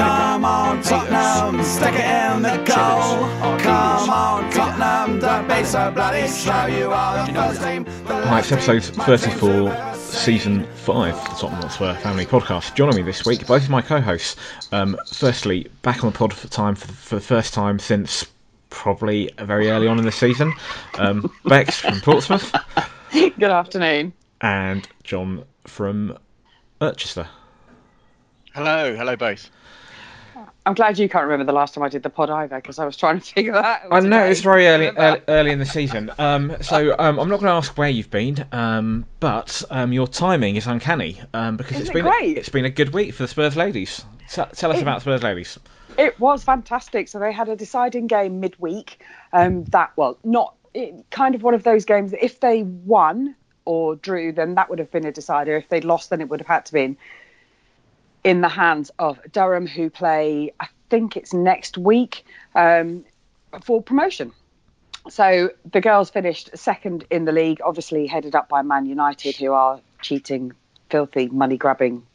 Come on, Tottenham, stick it in the goal. Come on, Tottenham, don't be so bloody slow. You are the first team. Hi, it's episode 34, season 5 of the Tottenham Hotspur Family Podcast. Joining me this week, both of my co hosts. Um, firstly, back on the pod for time for, for the first time since probably very early on in the season. Um, Bex from Portsmouth. Good afternoon. And John from Urchester. Hello, hello both. I'm glad you can't remember the last time I did the pod either, because I was trying to figure that out. I know it's very early, early, early in the season. Um, so um, I'm not going to ask where you've been, um, but um, your timing is uncanny um, because Isn't it's it been great? it's been a good week for the Spurs ladies. Tell us It- about Spurs ladies. It was fantastic. So they had a deciding game midweek. Um, that well, not it, kind of one of those games. that If they won or drew, then that would have been a decider. If they'd lost, then it would have had to been in the hands of Durham, who play. I think it's next week um, for promotion. So the girls finished second in the league, obviously headed up by Man United, who are cheating, filthy, money grabbing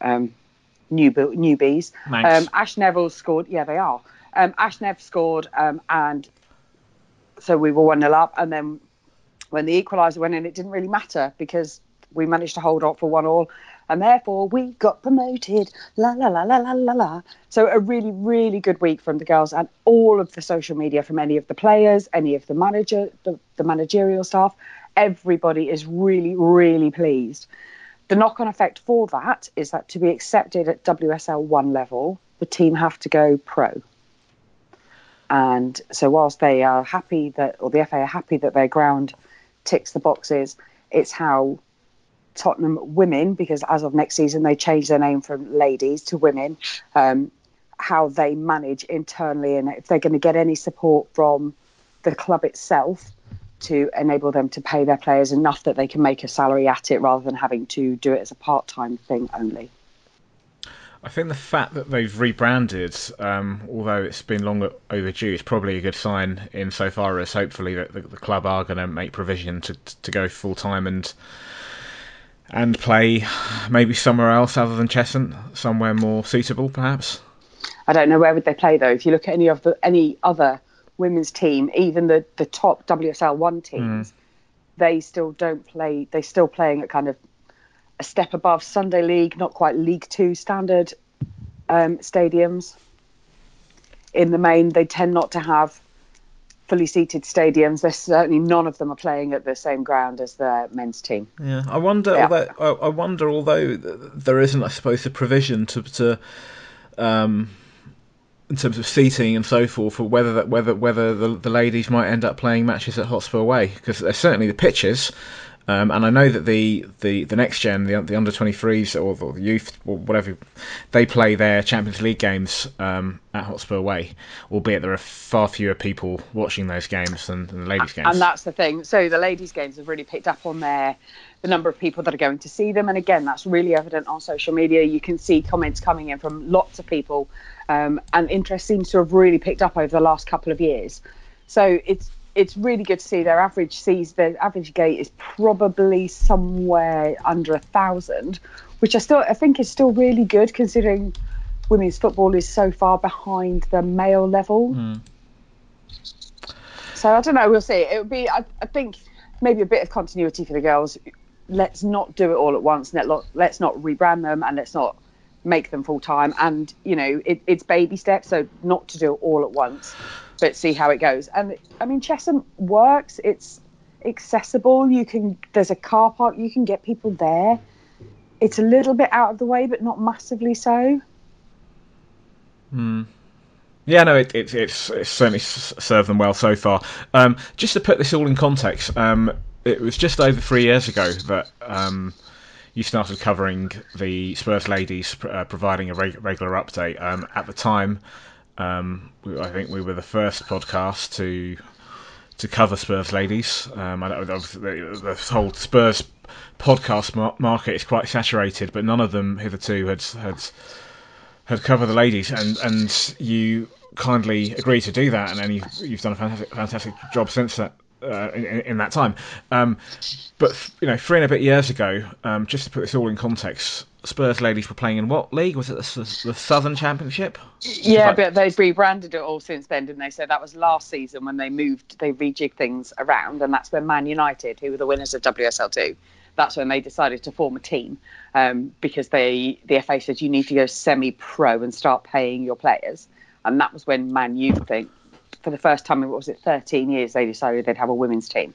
um, new newbies. Nice. Um, Ash Neville scored. Yeah, they are. Um, Ash Nev scored, um, and so we were one 0 up. And then when the equaliser went in, it didn't really matter because we managed to hold on for one all, and therefore we got promoted. La la la la la la la. So a really really good week from the girls and all of the social media from any of the players, any of the manager, the, the managerial staff. Everybody is really really pleased. The knock on effect for that is that to be accepted at WSL 1 level, the team have to go pro. And so, whilst they are happy that, or the FA are happy that their ground ticks the boxes, it's how Tottenham women, because as of next season they change their name from ladies to women, um, how they manage internally and if they're going to get any support from the club itself to enable them to pay their players enough that they can make a salary at it rather than having to do it as a part time thing only. I think the fact that they've rebranded, um, although it's been long overdue, is probably a good sign insofar as hopefully that the, the club are going to make provision to to go full time and and play maybe somewhere else other than Cheshunt, somewhere more suitable perhaps. I don't know where would they play though. If you look at any of the any other women's team, even the the top WSL one teams, they still don't play. They're still playing at kind of a step above Sunday League, not quite League Two standard um, stadiums. In the main, they tend not to have fully seated stadiums. There's certainly none of them are playing at the same ground as the men's team. Yeah, I wonder. Yeah. Although, I wonder, although there isn't, I suppose, a provision to to um, in terms of seating and so forth, for whether that whether whether the, the ladies might end up playing matches at Hotspur Way because certainly the pitches. Um, and I know that the, the, the next gen, the, the under 23s or the youth or whatever, they play their Champions League games um, at Hotspur Way, albeit there are far fewer people watching those games than, than the ladies' games. And that's the thing. So the ladies' games have really picked up on their the number of people that are going to see them, and again, that's really evident on social media. You can see comments coming in from lots of people, um, and interest seems to have really picked up over the last couple of years. So it's it's really good to see their average sees their average gate is probably somewhere under a thousand, which I still I think is still really good considering women's football is so far behind the male level. Hmm. So I don't know. We'll see. It would be. I, I think maybe a bit of continuity for the girls. Let's not do it all at once. Let, let's not rebrand them and let's not make them full time. And you know, it, it's baby steps. So not to do it all at once, but see how it goes. And I mean, Cheshunt works. It's accessible. You can. There's a car park. You can get people there. It's a little bit out of the way, but not massively so. Hmm. Yeah, no, it, it, it's, it's certainly served them well so far. Um, just to put this all in context, um, it was just over three years ago that um, you started covering the Spurs ladies, uh, providing a reg- regular update. Um, at the time, Um, I think we were the first podcast to to cover Spurs ladies. Um, I know the, the whole Spurs podcast market is quite saturated, but none of them hitherto had had had covered the ladies, and and you kindly agreed to do that, and then you've, you've done a fantastic fantastic job since that. Uh, in, in, that time, um, but you know, three and a bit years ago, um, just to put this all in context, Spurs ladies were playing in what league? Was it the, the Southern Championship? Yeah, like... but they've rebranded it all since then, didn't they? So that was last season when they moved, they rejigged things around, and that's when Man United, who were the winners of WSL2, that's when they decided to form a team um, because they the FA said you need to go semi-pro and start paying your players, and that was when Man U, think, for the first time in what was it, 13 years, they decided they'd have a women's team.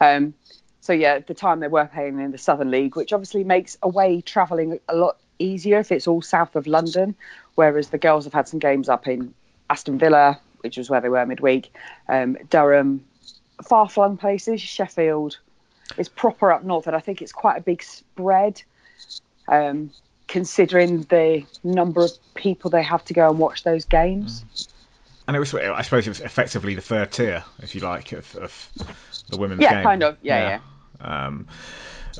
Um, so yeah, at the time they were playing in the Southern League, which obviously makes away travelling a lot easier if it's all south of London. Whereas the girls have had some games up in Aston Villa, which was where they were midweek, um, Durham, far flung places, Sheffield. It's proper up north, and I think it's quite a big spread. Um, considering the number of people they have to go and watch those games. Mm. And it was, I suppose, it was effectively the third tier, if you like, of, of the women's yeah, game. Yeah, kind of. Yeah, yeah. yeah. Um,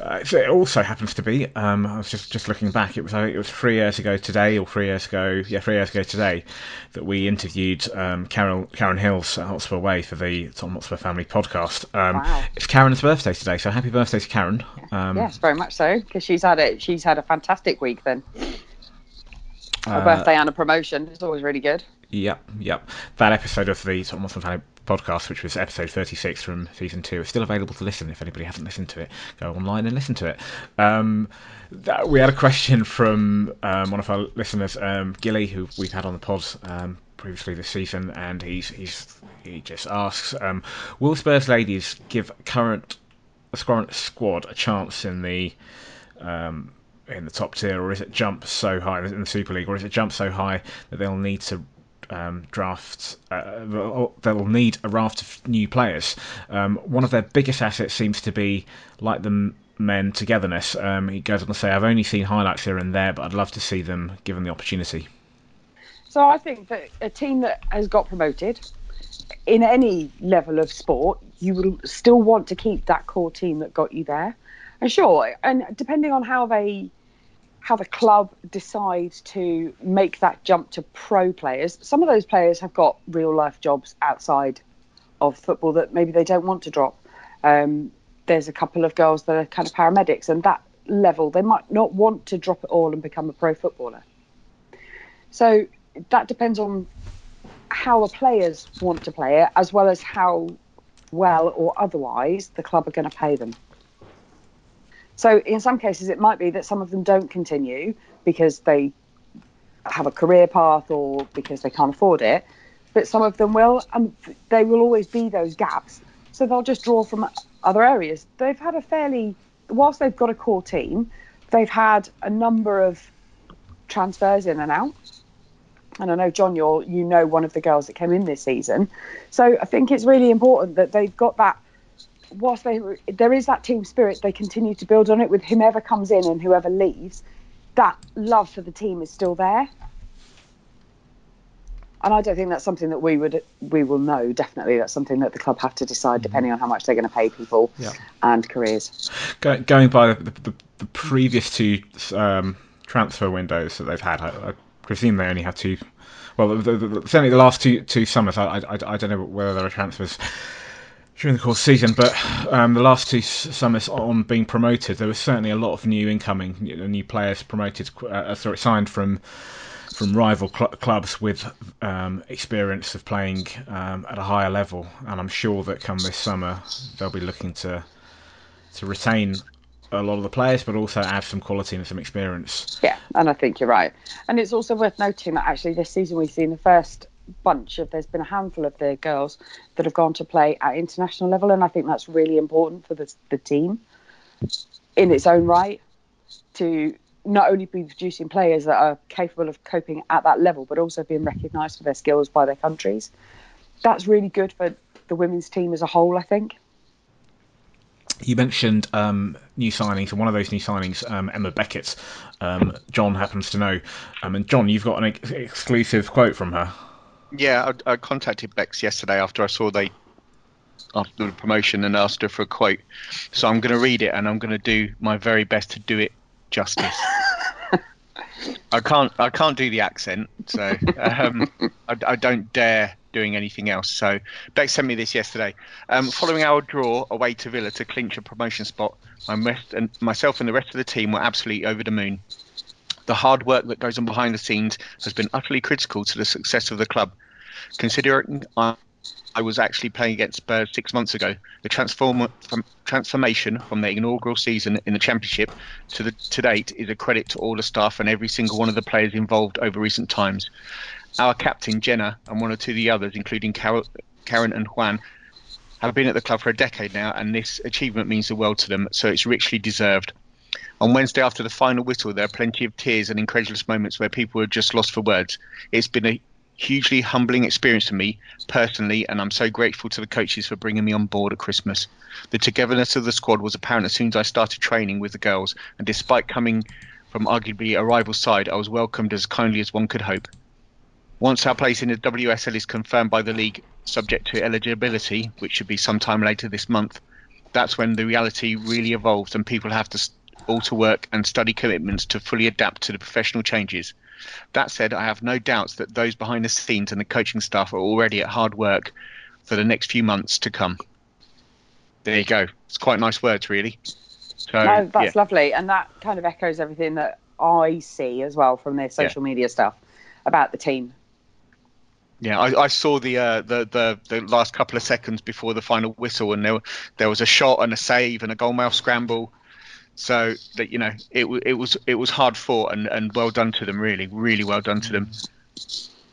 uh, so it also happens to be. Um, I was just, just looking back. It was it was three years ago today, or three years ago, yeah, three years ago today, that we interviewed um, Karen Karen Hills at Hotspur Way for the Tottenham Hotspur Family podcast. Um, wow. It's Karen's birthday today, so happy birthday to Karen. Um, yes, very much so, because she's had it. She's had a fantastic week then. A uh, birthday and a promotion. It's always really good. Yep, yep. That episode of the Tottenham Hotspur Family podcast, which was episode 36 from season two, is still available to listen. If anybody hasn't listened to it, go online and listen to it. Um, that, we had a question from um, one of our listeners, um, Gilly, who we've had on the pod um, previously this season, and he's he's he just asks, um, will Spurs ladies give current current squad a chance in the um, in the top tier, or is it jump so high in the Super League, or is it jump so high that they'll need to um, draft, uh, they'll need a raft of new players. Um, one of their biggest assets seems to be like the men togetherness. Um, he goes on to say, "I've only seen highlights here and there, but I'd love to see them given the opportunity." So I think that a team that has got promoted in any level of sport, you will still want to keep that core team that got you there. And sure, and depending on how they how the club decide to make that jump to pro players. Some of those players have got real life jobs outside of football that maybe they don't want to drop. Um, there's a couple of girls that are kind of paramedics, and that level they might not want to drop it all and become a pro footballer. So that depends on how the players want to play it, as well as how well or otherwise the club are going to pay them. So in some cases, it might be that some of them don't continue because they have a career path or because they can't afford it, but some of them will, and they will always be those gaps. So they'll just draw from other areas. They've had a fairly, whilst they've got a core team, they've had a number of transfers in and out. And I know John, you're you know one of the girls that came in this season, so I think it's really important that they've got that whilst they, there is that team spirit, they continue to build on it with whomever comes in and whoever leaves. That love for the team is still there, and I don't think that's something that we would we will know. Definitely, that's something that the club have to decide mm-hmm. depending on how much they're going to pay people yeah. and careers. going by the, the, the previous two um, transfer windows that they've had, I, I, presume they only had two. Well, the, certainly the last two two summers. I, I, I don't know whether there are transfers during the course of the season, but um, the last two summers on being promoted, there was certainly a lot of new incoming, new players promoted, uh, sorry, signed from from rival cl- clubs with um, experience of playing um, at a higher level, and I'm sure that come this summer they'll be looking to to retain a lot of the players, but also add some quality and some experience. Yeah, and I think you're right. And it's also worth noting that actually this season we've seen the first bunch of there's been a handful of the girls that have gone to play at international level, and I think that's really important for the, the team in its own right to not only be producing players that are capable of coping at that level, but also being recognised for their skills by their countries. That's really good for the women's team as a whole, I think. You mentioned um, new signings, and one of those new signings, um, Emma Beckett, um, John happens to know. Um, and John, you've got an ex- exclusive quote from her. Yeah, I, I contacted Bex yesterday after I saw they after the promotion and asked her for a quote. So I'm going to read it and I'm going to do my very best to do it justice. I can't I can't do the accent, so um, I, I, don't dare doing anything else. So Bex sent me this yesterday. Um, following our draw away to Villa to clinch a promotion spot, my rest and myself and the rest of the team were absolutely over the moon. The hard work that goes on behind the scenes has been utterly critical to the success of the club. Considering I was actually playing against Spurs six months ago. The transform from transformation from the inaugural season in the Championship to the to date is a credit to all the staff and every single one of the players involved over recent times. Our captain Jenna and one or two of the others, including Karen and Juan, have been at the club for a decade now, and this achievement means the world to them. So it's richly deserved. On Wednesday after the final whistle, there are plenty of tears and incredulous moments where people are just lost for words. It's been a hugely humbling experience for me personally, and I'm so grateful to the coaches for bringing me on board at Christmas. The togetherness of the squad was apparent as soon as I started training with the girls, and despite coming from arguably a rival side, I was welcomed as kindly as one could hope. Once our place in the WSL is confirmed by the league, subject to eligibility, which should be sometime later this month, that's when the reality really evolves and people have to alter work and study commitments to fully adapt to the professional changes. That said, I have no doubts that those behind the scenes and the coaching staff are already at hard work for the next few months to come. There you go. It's quite nice words, really. So, no, that's yeah. lovely, and that kind of echoes everything that I see as well from their social yeah. media stuff about the team. Yeah, I, I saw the, uh, the the the last couple of seconds before the final whistle, and there there was a shot and a save and a goalmouth scramble, so that you know, it it was it was hard fought and, and well done to them. Really, really well done to them.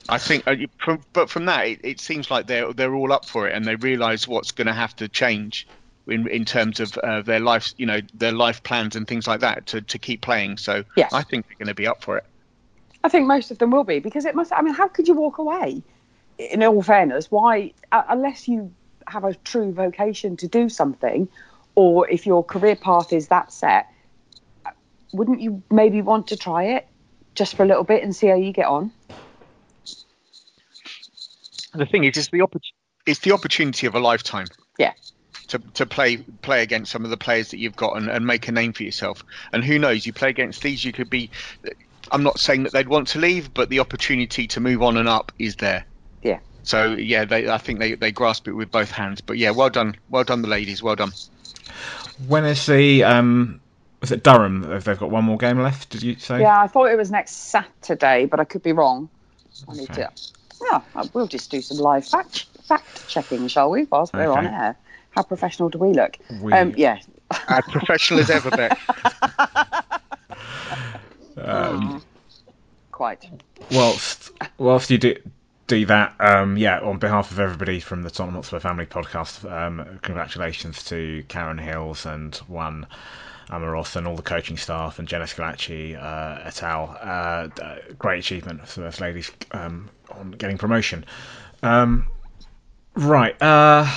I think, uh, from, but from that, it, it seems like they're they're all up for it and they realise what's going to have to change in in terms of uh, their life, you know, their life plans and things like that to, to keep playing. So yes. I think they're going to be up for it. I think most of them will be because it must. I mean, how could you walk away? In all fairness, why uh, unless you have a true vocation to do something, or if your career path is that set, wouldn't you maybe want to try it just for a little bit and see how you get on? The thing is, it's the oppor- it's the opportunity of a lifetime. Yeah. To, to play play against some of the players that you've got and, and make a name for yourself. And who knows, you play against these, you could be. I'm not saying that they'd want to leave, but the opportunity to move on and up is there. Yeah. So yeah, they I think they, they grasp it with both hands. But yeah, well done, well done, the ladies, well done. When is the um, was it Durham? If they've got one more game left. Did you say? Yeah, I thought it was next Saturday, but I could be wrong. I need okay. to. Yeah, we'll just do some live fact fact checking, shall we? Whilst we're okay. on air. How professional do we look? We... Um, yeah. As professional as ever, Beck. um, Quite. Whilst whilst you do do that. Um, yeah, on behalf of everybody from the Tottenham Hotspur Family Podcast, um, congratulations to Karen Hills and Juan Amoros and all the coaching staff and Jenna Schillaci uh, et al. Uh, great achievement for those ladies um, on getting promotion. Um, right, uh,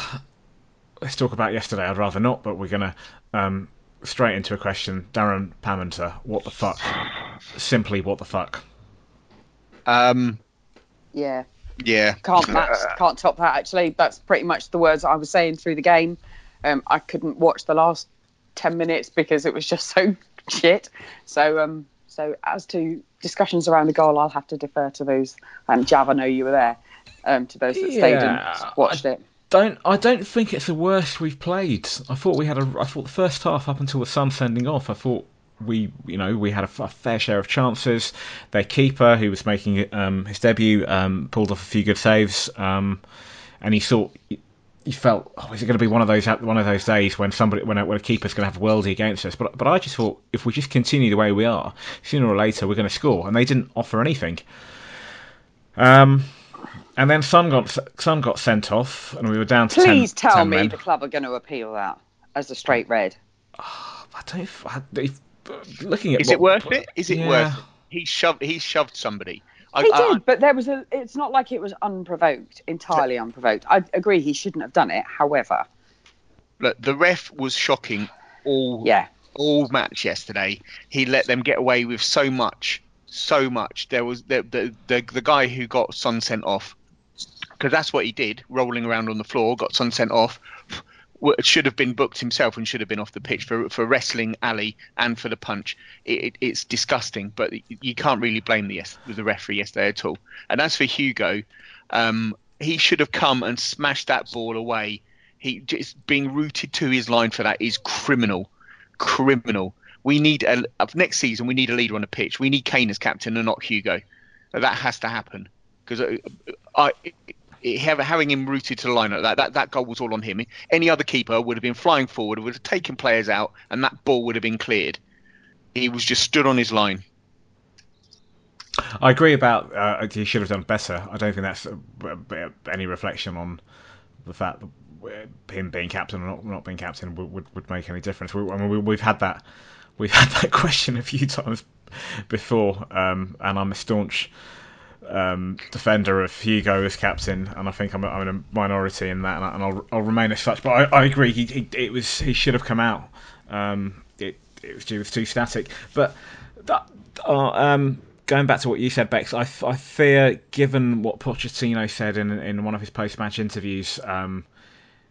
let's talk about yesterday. I'd rather not, but we're going to um, straight into a question. Darren Paminter, what the fuck? Simply, what the fuck? Um, yeah. Yeah. Can't match, can't top that. Actually, that's pretty much the words I was saying through the game. Um, I couldn't watch the last ten minutes because it was just so shit. So, um, so as to discussions around the goal, I'll have to defer to those. And Jav, I know you were there. Um, to those that yeah, stayed and watched I it. Don't I don't think it's the worst we've played. I thought we had a. I thought the first half up until the Son sending off. I thought we you know we had a, a, fair share of chances. Their keeper, who was making um, his debut, um, pulled off a few good saves, um, and he thought he felt, oh, is it going to be one of those one of those days when somebody when a, when a keeper's going to have a worldie against us? But but I just thought if we just continue the way we are, sooner or later we're going to score, and they didn't offer anything. Um, and then Son got Son got sent off, and we were down to. Please 10, tell 10 me men. the club are going to appeal that as a straight red. Oh, I don't. I, looking at is what, it worth it? Is it yeah. worth it? He shoved he shoved somebody. I, he I, did, but there was a. It's not like it was unprovoked, entirely unprovoked. I agree he shouldn't have done it. However, look, the ref was shocking all yeah all match yesterday. He let them get away with so much, so much. There was the the the, the guy who got Son sent off because that's what he did, rolling around on the floor, got Son sent off. Should have been booked himself and should have been off the pitch for for wrestling Ali and for the punch. It, it, it's disgusting, but you can't really blame the the referee yesterday at all. And as for Hugo, um, he should have come and smashed that ball away. He just being rooted to his line for that is criminal, criminal. We need a next season. We need a leader on the pitch. We need Kane as captain and not Hugo. That has to happen because uh, I, having him rooted to the line like that, that, that goal was all on him. Any other keeper would have been flying forward, would have taken players out, and that ball would have been cleared. He was just stood on his line. I agree about uh, he should have done better. I don't think that's any reflection on the fact that him being captain or not, not being captain would, would, would make any difference. We, I mean, we, have had that we've had that question a few times before, um, and I'm a staunch um, defender of Hugo as captain, and I think I'm I'm in a minority in that, and, I, will I'll remain as such. But I, I agree, he, he, it was he should have come out. Um, it it was, it was too static. But that, uh, um, going back to what you said, Bex, I, I fear, given what Pochettino said in in one of his post match interviews. Um,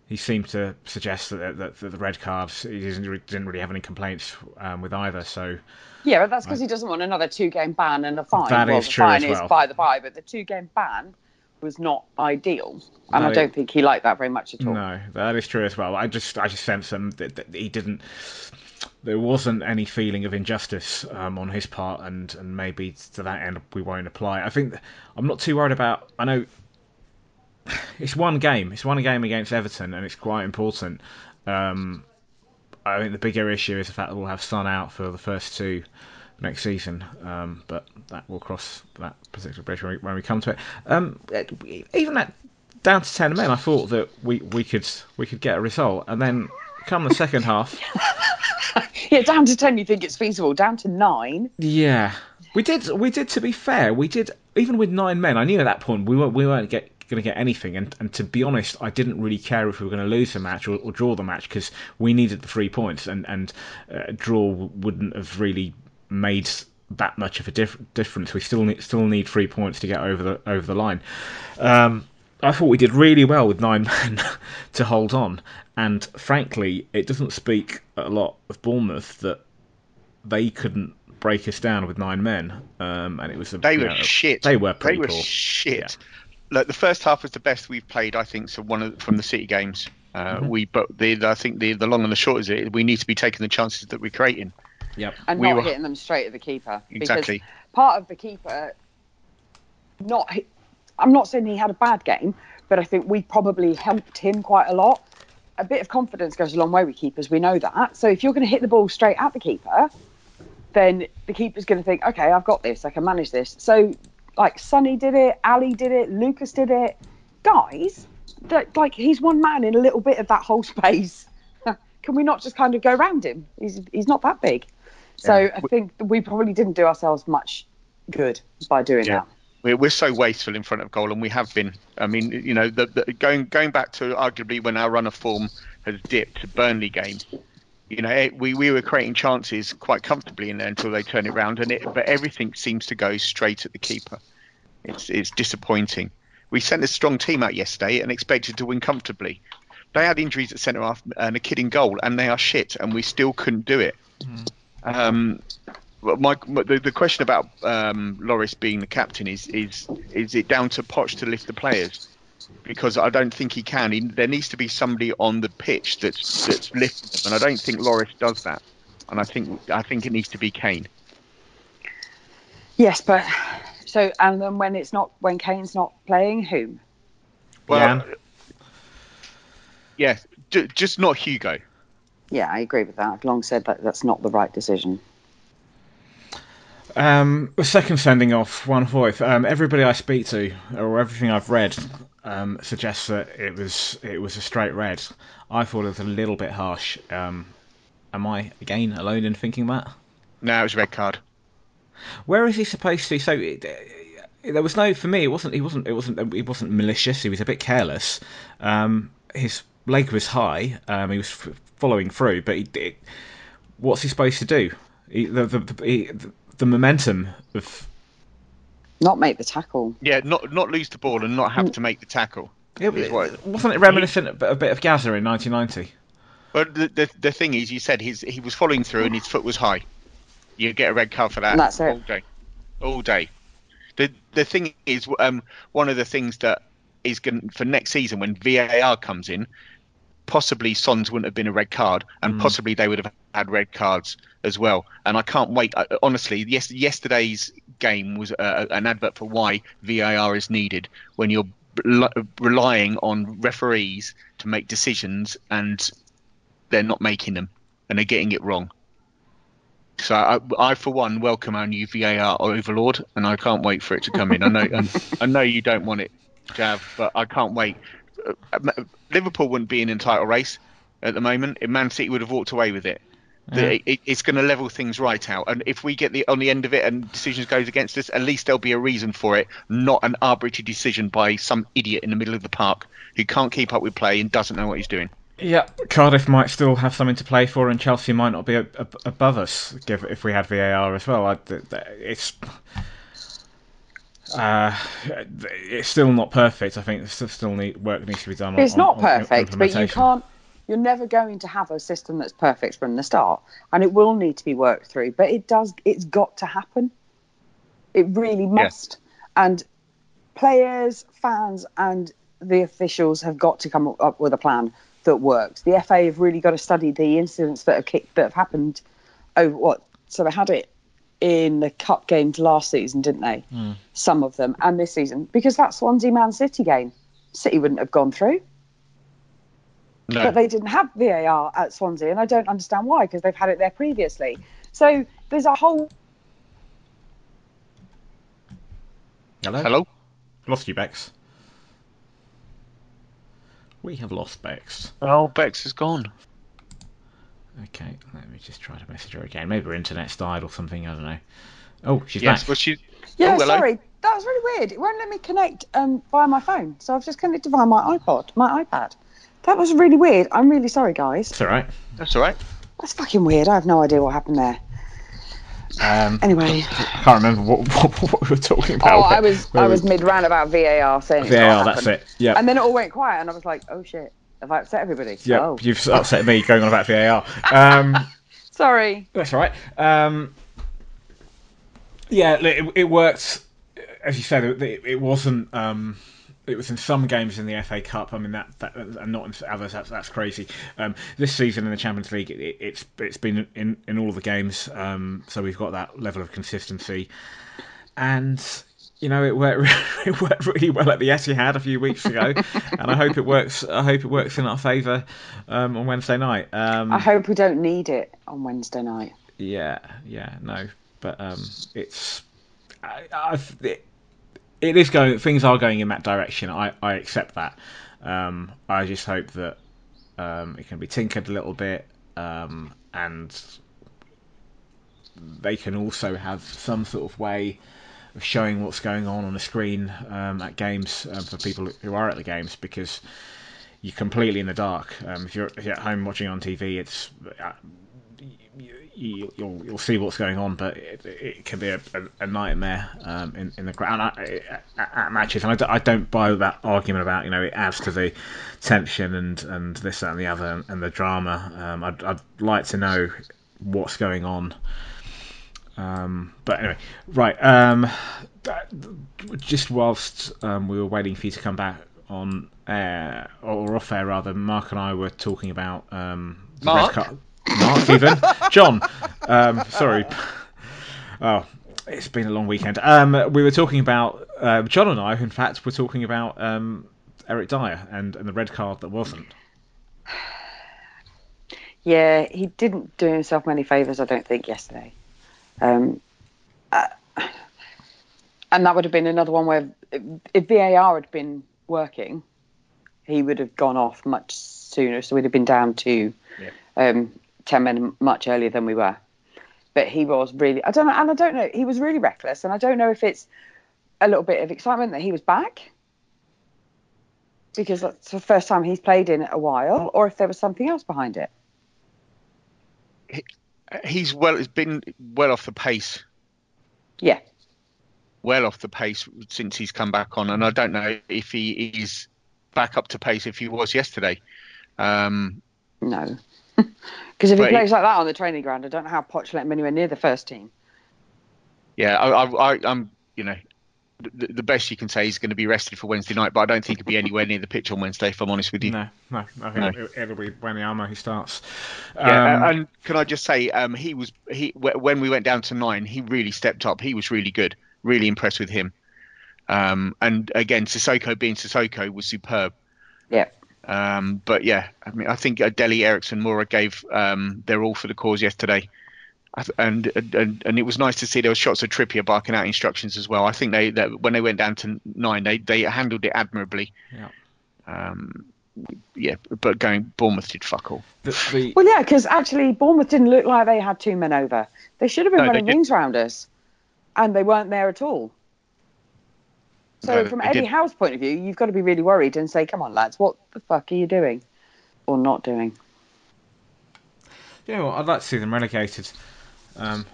he seemed to suggest that, that, that the red cards he didn't, didn't really have any complaints um, with either. So yeah, but that's because he doesn't want another two game ban and a fine. That well, is the true fine as well. is by the by, but the two game ban was not ideal, and No, I don't think he liked that very much at all. No, that is true as well. I just I just sense um, that, that he didn't. There wasn't any feeling of injustice um, on his part, and, and maybe to that end we won't apply. I think I'm not too worried about. I know it's one game. It's one game against Everton, and it's quite important. Um, I think the bigger issue is the fact that we'll have Son out for the first two next season, um, but that will cross that particular bridge when we, when we come to it. Um, even at down to ten men, I thought that we, we could we could get a result, and then come the second half, Yeah, down to ten, you think it's feasible. Down to nine, yeah, we did we did. To be fair, we did even with nine men. I knew at that point we weren't we weren't get going to get anything. And, and to be honest, I didn't really care if we were going to lose the match or, or draw the match because we needed the three points, and and uh, draw wouldn't have really made that much of a diff- difference. We still need, still need three points to get over the over the line. Um, I thought we did really well with nine men to hold on, and frankly, it doesn't speak a lot of Bournemouth that they couldn't break us down with nine men. Um, and it was a, They were know, shit. They were pretty They were poor. shit. Yeah. Look, the first half was the best we've played, I think, so one of, from the City games. Uh, Mm-hmm. We, but the, I think the, the long and the short is it, we need to be taking the chances that we're creating. Yep. and We not were- hitting them straight at the keeper. Exactly. Part of the keeper, not. I'm not saying he had a bad game, but I think we probably helped him quite a lot. A bit of confidence goes a long way with keepers. We know that. So if you're going to hit the ball straight at the keeper, then the keeper's going to think, okay, I've got this. I can manage this. So like Sonny did it, Ali did it, Lucas did it. Guys, that like he's one man in a little bit of that whole space. Can we not just kind of go around him? He's he's not that big. So Yeah. I think we probably didn't do ourselves much good by doing Yeah. that. We're, we're so wasteful in front of goal, and we have been. I mean, you know, the, the, going going back to arguably when our run of form has dipped, Burnley game. You know, it, we, we were creating chances quite comfortably in there until they turn it round, and it, but everything seems to go straight at the keeper. It's it's disappointing. We sent a strong team out yesterday and expected to win comfortably. They had injuries at centre half and a kid in goal, and they are shit, and we still couldn't do it. Um, well, my, my- the, the question about um, Loris being the captain is is is it down to Poch to lift the players? Because I don't think he can. He, there needs to be somebody on the pitch that's that's lifting them, and I don't think Loris does that. And I think I think it needs to be Kane. Yes, but so and then when it's not when Kane's not playing, whom? Well, Jan? yeah, just not Hugo. Yeah, I agree with that. I've long said that that's not the right decision. Um, the second sending off, Juan Foyth. Um, everybody I speak to, or everything I've read, um, suggests that it was it was a straight red. I thought it was a little bit harsh. Um, am I again alone in thinking that? No, it was a red card. Where is he supposed to? So it, uh, there was no for me. It wasn't. He wasn't. It wasn't. He wasn't malicious. He was a bit careless. Um, his leg was high. Um, he was f- following through, but he, it, what's he supposed to do? He, the, the, the, the momentum of Not make the tackle. Yeah, not not lose the ball and not have to make the tackle. It, is what- wasn't it reminiscent of a bit of Gaza in 1990? But the, the the thing is, you said his he was following through and his foot was high. You get a red card for that. And that's it. all day, all day. The the thing is, um, one of the things that is going for next season when VAR comes in, possibly Sons wouldn't have been a red card, and possibly they would have had red cards as well. And I can't wait. I, honestly, yes, yesterday's game was uh, an advert for why VAR is needed when you're rel- relying on referees to make decisions and they're not making them and they're getting it wrong. So I, I for one, welcome our new VAR overlord, and I can't wait for it to come in. I know, I know you don't want it, Jav, but I can't wait. Uh, Liverpool wouldn't be in a title race at the moment. Man City would have walked away with it. The- it, it's going to level things right out, and if we get the on the end of it and decisions goes against us, at least there'll be a reason for it, not an arbitrary decision by some idiot in the middle of the park who can't keep up with play and doesn't know what he's doing. Yeah, Cardiff might still have something to play for, and Chelsea might not be a, a, above us give, if we had VAR as well. I, th- th- it's uh, it's still not perfect. I think there's still need, work needs to be done. It's on, not on- on perfect, but you can't. You're never going to have a system that's perfect from the start, and it will need to be worked through. But it does. It's got to happen. It really must. And players, fans, and the officials have got to come up- with a plan that works. The FA have really got to study the incidents that have kicked, that have happened over what. So they had it in the cup games last season, didn't they? Hmm. Some of them, and this season because that Swansea Man City game, City wouldn't have gone through No, but they didn't have VAR at Swansea, and I don't understand why because they've had it there previously. So there's a whole Hello? hello. Lost you, Bex. We have lost Bex. Oh, Bex is gone. Okay, let me just try to message her again. Maybe her internet's died or something. I don't know. Oh, she's Yes, back. well, she. yeah. Oh, sorry, that was really weird. It won't let me connect um, via my phone, so I've just connected via my iPod, my iPad. That was really weird. I'm really sorry, guys. It's all right. That's all right. That's fucking weird. I have no idea what happened there. Um, Anyway, I can't remember what, what, what we were talking about. oh, I was where I we- was mid rant about VAR saying it's VAR, not that's happened. it. Yeah. And then it all went quiet, and I was like, oh shit, have I upset everybody? Yeah, Oh, you've upset me going on about VAR. Um, sorry. that's all right. Um, yeah, it, it worked. As you said, it, it wasn't. Um, it was in some games in the FA Cup. I mean, that, that and not in others. That's, that's crazy. Um, this season in the Champions League, it, it's it's been in, in all of the games. Um, so we've got that level of consistency, and you know it worked. It worked really well at the Etihad a few weeks ago, and I hope it works. I hope it works in our favour um, on Wednesday night. Um, I hope we don't need it on Wednesday night. yeah, yeah, no, but um, it's I, I've, it, it is going. Things are going in that direction. I, I accept that. Um, I just hope that um, it can be tinkered a little bit, um, and they can also have some sort of way of showing what's going on on the screen um, at games um, for people who are at the games because you're completely in the dark. Um, if, you're, if you're at home watching on TV, it's uh, you, you'll you'll see what's going on, but it, it can be a, a, nightmare um, in in the ground at, at matches. And I, don't- I don't buy that argument about you know it adds to the tension and and this that and the other and, and the drama. Um, I'd I'd like to know what's going on. Um, but anyway, right. Um, that- just whilst um, we were waiting for you to come back on air or off air rather, Mark and I were talking about um, the red Mark? Mark even John. Um, sorry. Oh, it's been a long weekend. Um, we were talking about uh, John and I. In fact, were talking about um, Eric Dier and, and the red card that wasn't. Yeah, he didn't do himself many favours, I don't think, yesterday. Um, uh, and that would have been another one where if, if VAR had been working, he would have gone off much sooner. So we'd have been down to um, 10 men much earlier than we were. But he was really, I don't know, and I don't know, he was really reckless. And I don't know if it's a little bit of excitement that he was back because that's the first time he's played in a while, or if there was something else behind it. He's well. It's been well off the pace. Yeah. well off the pace since he's come back on, and I don't know if he is back up to pace if he was yesterday. Um, No. Because if he But- plays like that on the training ground, I don't know how Poch let him anywhere near the first team. yeah, I, I, I, I'm, you know, the, the best you can say he's going to be rested for Wednesday night, but I don't think he'll be anywhere near the pitch on Wednesday. If I'm honest with you. No, no, I think No. It, it'll be Wanyama who starts. Yeah, Um, and can I just say, um, he was he when we went down to nine, he really stepped up. He was really good. Really impressed with him. Um, and again, Sissoko being Sissoko was superb. Yeah. Um, but yeah, I mean, I think uh, Dele Eriksen, Moura gave um, their all for the cause yesterday, and, and and it was nice to see there were shots of Trippier barking out instructions as well. I think they that when they went down to nine, they they handled it admirably. Yeah. Um, yeah, but going Bournemouth did fuck all. the, the, Well, yeah, because actually Bournemouth didn't look like they had two men over. They should have been No, running rings round us, and they weren't there at all. So No, from Eddie didn't. Howe's point of view, you've got to be really worried and say, "Come on, lads, what the fuck are you doing, or not doing?" you know what? I'd like to see them relegated. Um,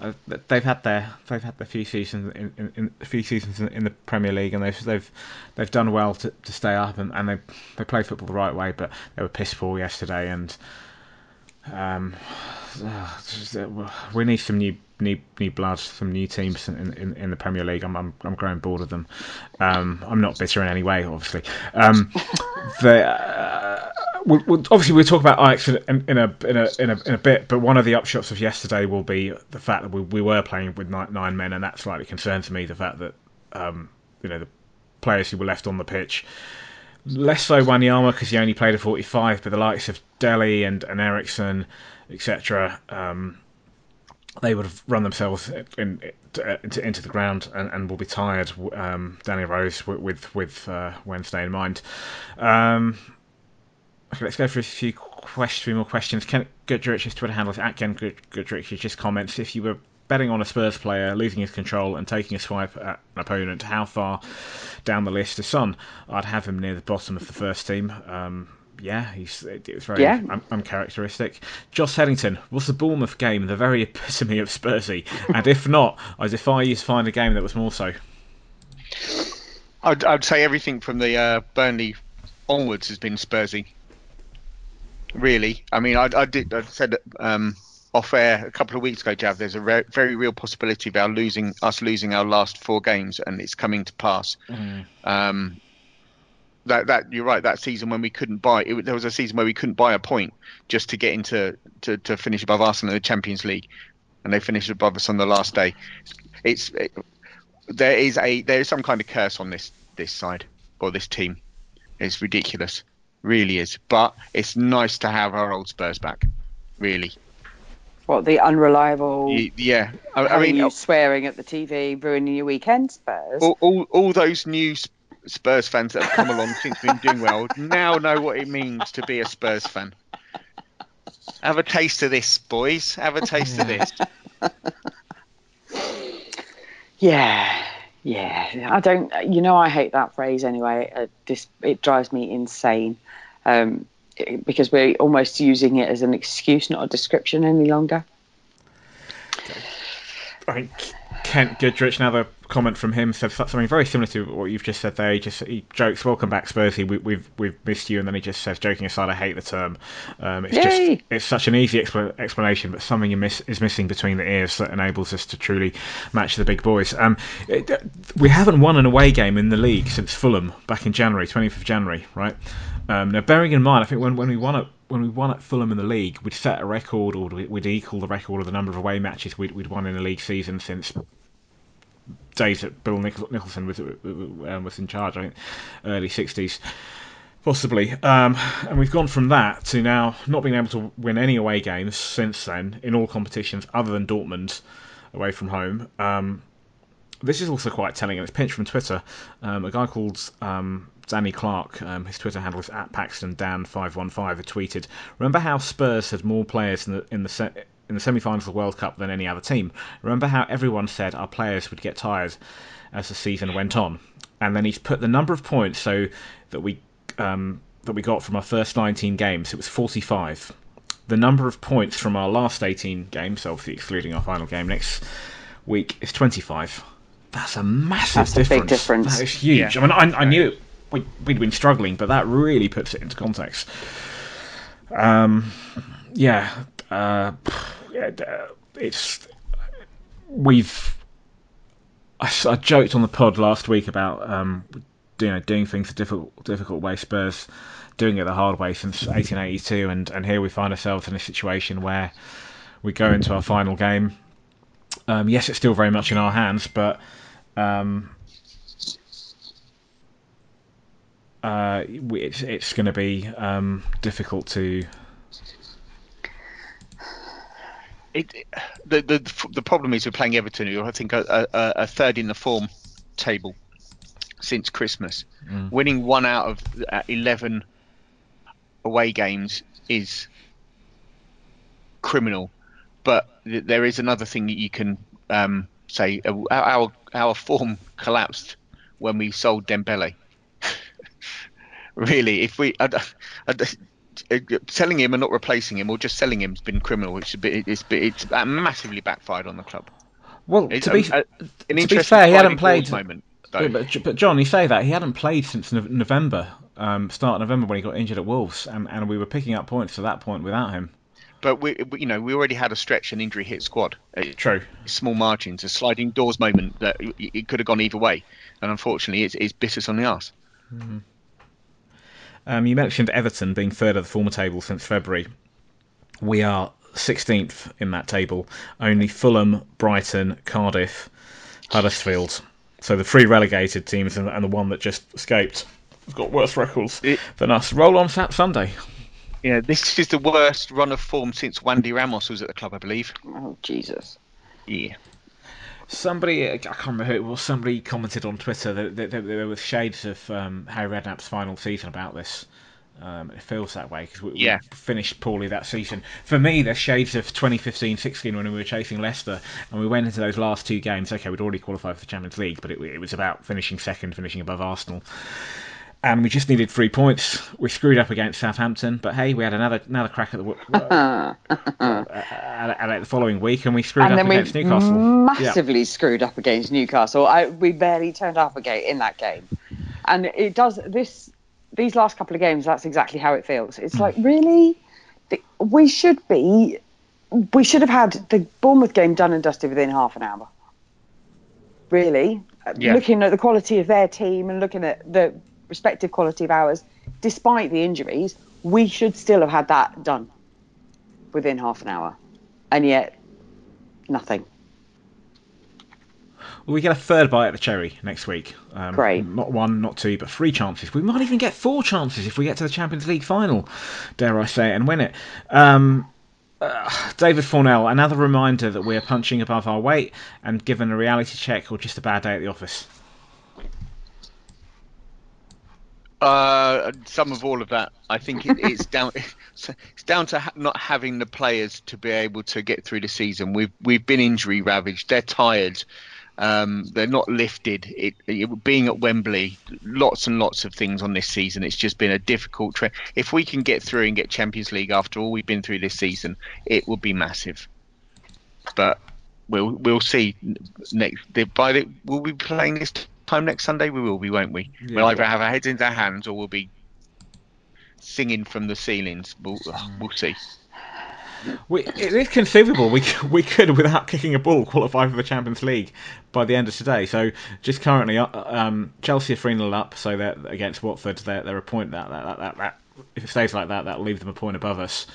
uh, they've had their they've had their few seasons in, in, in a few seasons in, in the Premier League, and they've they've they've done well to, to stay up, and, and they they play football the right way, but they were piss poor yesterday, and um, we need some new new new blood, some new teams in, in, in the Premier League. I'm, I'm I'm growing bored of them. Um, I'm not bitter in any way, obviously. Um, the, uh, we'll, we'll, obviously we'll talk about Ajax in, in, in a in a in a in a bit, but one of the upshots of yesterday will be the fact that we, we were playing with nine, nine men, and that slightly concerns me. The fact that um, you know the players who were left on the pitch. Less so Wanyama because he only played a 45, but the likes of Dele and, and Eriksen, etc., um, they would have run themselves in, in, into, into the ground and, and will be tired. Um, Danny Rose with with, with uh, Wednesday in mind. Um, okay, let's go for a few questions, few more questions. Ken Goodrich's Twitter handle is at Ken Goodrich. Just comments if you were betting on a Spurs player losing his control and taking a swipe at an opponent, how far down the list is Son? I'd have him near the bottom of the first team. Um, yeah, he's it, it's very Yeah. un- uncharacteristic. Joss Headington, was the Bournemouth game the very epitome of Spursy? and if not, I defy you to find a game that was more so. I'd, I'd say everything from the uh, Burnley onwards has been Spursy. Really, I mean, I, I did. I said um, off air a couple of weeks ago, Jav. There's a re- very real possibility of our losing us losing our last four games, and it's coming to pass. Um, that that you're right. That season when we couldn't buy, it, there was a season where we couldn't buy a point just to get into to, to finish above Arsenal in the Champions League, and they finished above us on the last day. It's it, there is a there is some kind of curse on this this side or this team. It's ridiculous, really is. But it's nice to have our old Spurs back. Really, What the unreliable? Yeah. I, I mean, you oh swearing at the TV, ruining your weekend, Spurs. all, all, all those new Spurs fans that have come along since we've been doing well now know what it means to be a Spurs fan. Have a taste of this, boys. Have a taste of this. Yeah, yeah. I don't. You know, I hate that phrase anyway. It, just, it drives me insane um, it- because we're almost using it as an excuse, not a description any longer. I think Kent Goodrich, another comment from him, said something very similar to what you've just said there. He just he jokes, "Welcome back, Spursy. We, we've we've missed you," and then he just says, joking aside, "I hate the term." Um, it's Yay! just it's such an easy expl- explanation, but something you miss, is missing between the ears that enables us to truly match the big boys. Um, it, we haven't won an away game in the league since Fulham back in January, 20th of January, right? Um, now, bearing in mind, I think when, when we won at when we won at Fulham in the league, we'd set a record, or we'd we'd equal the record of the number of away matches we'd, we'd won in a league season since days that Bill Nichol- Nicholson was um, was in charge. I think early '60s, possibly. Um, and we've gone from that to now not being able to win any away games since then in all competitions other than Dortmund away from home. Um, this is also quite telling, and it's pinched from Twitter. Um, a guy called um, Danny Clark, um, his Twitter handle is at Paxton Dan five one five, tweeted, "Remember how Spurs had more players in the in the se- in the semi-finals of the World Cup than any other team? Remember how everyone said our players would get tired as the season went on?" And then he's put the number of points so that we um, that we got from our first 19 games. It was 45. The number of points from our last 18 games, obviously excluding our final game next week, is 25. That's a massive difference. That's a difference. big difference. That is huge. Yeah. I mean, I, I knew it, we, we'd been struggling, but that really puts it into context. Um, yeah, uh, yeah, it's we've. I joked on the pod last week about um, you know doing things the difficult difficult way. Spurs doing it the hard way since 1882, and and here we find ourselves in a situation where we go into our final game. Um, yes, it's still very much in our hands, but um, uh, it's it's going to be um, difficult to. It, the, the the problem is we're playing Everton, who I think are, are, are are third in the form table since Christmas. Mm. Winning one out of uh, eleven away games is criminal, but th- there is another thing that you can um, say. Uh, our our form collapsed when we sold Dembele. really, if we I, I, selling him and not replacing him, or just selling him, has been criminal. It's bit, it's bit, it's massively backfired on the club. Well, It's to be, a- to be fair, he hadn't played. moment. Yeah, but, but John, you say that he hadn't played since November, um, start of November when he got injured at Wolves, and, and we were picking up points to that point without him. But we, you know, we already had a stretch and injury hit squad. Uh, True. Small margins, a sliding doors moment that it- could have gone either way, and unfortunately, it's, it's bit us on the arse. Um, you mentioned Everton being third of the former table since February. We are 16th in that table. Only Fulham, Brighton, Cardiff, Huddersfield. So the three relegated teams and, and the one that just escaped have got worse records It- than us. Roll on Sat Sunday. Yeah, this is the worst run of form since Juande Ramos was at the club, I believe. Oh Jesus! Yeah. Somebody, I can't remember who it was, somebody commented on Twitter that, that, that there was shades of um, Harry Redknapp's final season about this. Um, it feels that way because we, Yeah. we finished poorly that season. For me, there's shades of 2015-16 when we were chasing Leicester and we went into those last two games. Okay, we'd already qualified for the Champions League, but it, it was about finishing second, finishing above Arsenal. And we just needed three points. We screwed up against Southampton, but hey, we had another another crack at the uh, at, at it the following week, and we screwed and up against Newcastle. Yeah. massively screwed up against Newcastle. I, we barely turned up a gate in that game, and it does this. These last couple of games, that's exactly how it feels. Hmm. It's like really, we should be, we should have had the Bournemouth game done and dusted within half an hour. Really, Uh, Yeah. looking at the quality of their team and looking at the respective quality of ours, despite the injuries, we should still have had that done within half an hour, and yet nothing. Well, we get a third bite at the cherry next week. Um, Great. Not one, not two, but three chances. We might even get four chances if we get to the Champions League final, dare I say it, and win it. Um, uh, David Fornell, another reminder that we're punching above our weight and given a reality check or just a bad day at the office. Uh, some of all of that. I think it, it's down. It's down to ha- not having the players to be able to get through the season. We've we've been injury ravaged. They're tired. Um, they're not lifted. It, it being at Wembley, lots and lots of things on this season. It's just been a difficult trip. If we can get through and get Champions League after all we've been through this season, it will be massive. But we'll we'll see next. By the will we be playing this time next Sunday? We will be, won't we? Yeah. We'll either have our heads in our hands or we'll be singing from the ceilings. We'll, we'll see. We, it is conceivable we we could, without kicking a ball, qualify for the Champions League by the end of today. So just currently, uh, um, Chelsea are three 0 up, so they're against Watford. They're, they're a point that that, that that that if it stays like that, that'll leave them a point above us.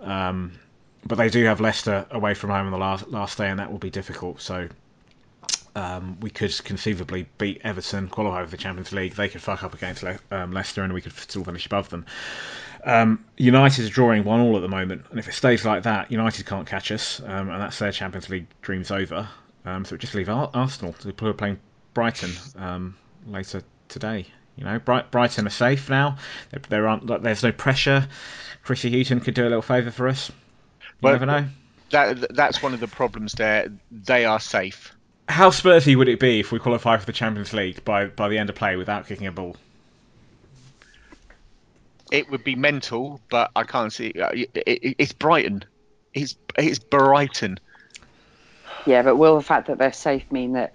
Um, but they do have Leicester away from home on the last last day, and that will be difficult. So. Um, we could conceivably beat Everton, qualify for the Champions League. They could fuck up against Le- um, Leicester, and we could still finish above them. Um, United are drawing one all at the moment, and if it stays like that, United can't catch us, um, and that's their Champions League dreams over. Um, so it just leave Ar- Arsenal who are playing Brighton um, later today. You know, Bright- Brighton are safe now. There, there aren't like, there's no pressure. Chrissy Hughton could do a little favour for us. You Well, never know. That that's one of the problems there. They are safe. How Spursy would it be if we qualify for the Champions League by by the end of play without kicking a ball? It would be mental, but I can't see. uh, It, it, it's Brighton. It's it's Brighton. Yeah, but will the fact that they're safe mean that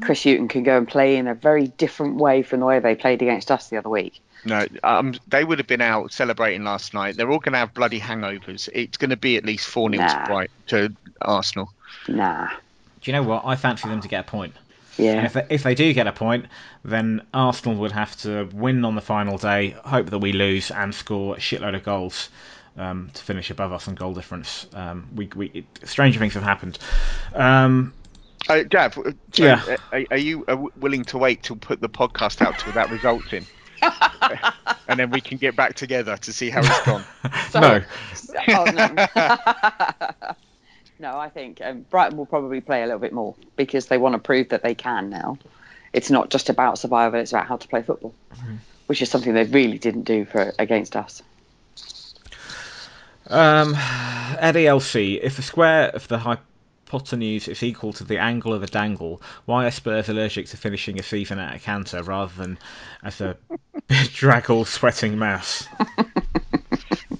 Chris Hughton can go and play in a very different way from the way they played against us the other week. No, um, they would have been out celebrating last night. They're all going to have bloody hangovers. It's going to be at least 4 0 Nah. to, Bright- to Arsenal. Nah. Do you know what? I fancy them to get a point. And Yeah. if they, if they do get a point, then Arsenal would have to win on the final day, hope that we lose, and score a shitload of goals um, to finish above us on goal difference. Um, we, we it, stranger things have happened. Um, Uh, Gav, uh, so, Yeah. are, are you uh, willing to wait to put the podcast out till that results in? and then we can get back together to see how it's gone. no, Oh, no. no, I think um, Brighton will probably play a little bit more because they want to prove that they can now. It's not just about survival; it's about how to play football, which is something they really didn't do for against us. Um, Eddie LC, if the square of the hypotenuse is equal to the angle of a dangle, why are Spurs allergic to finishing a season at a canter rather than as a draggle sweating mass?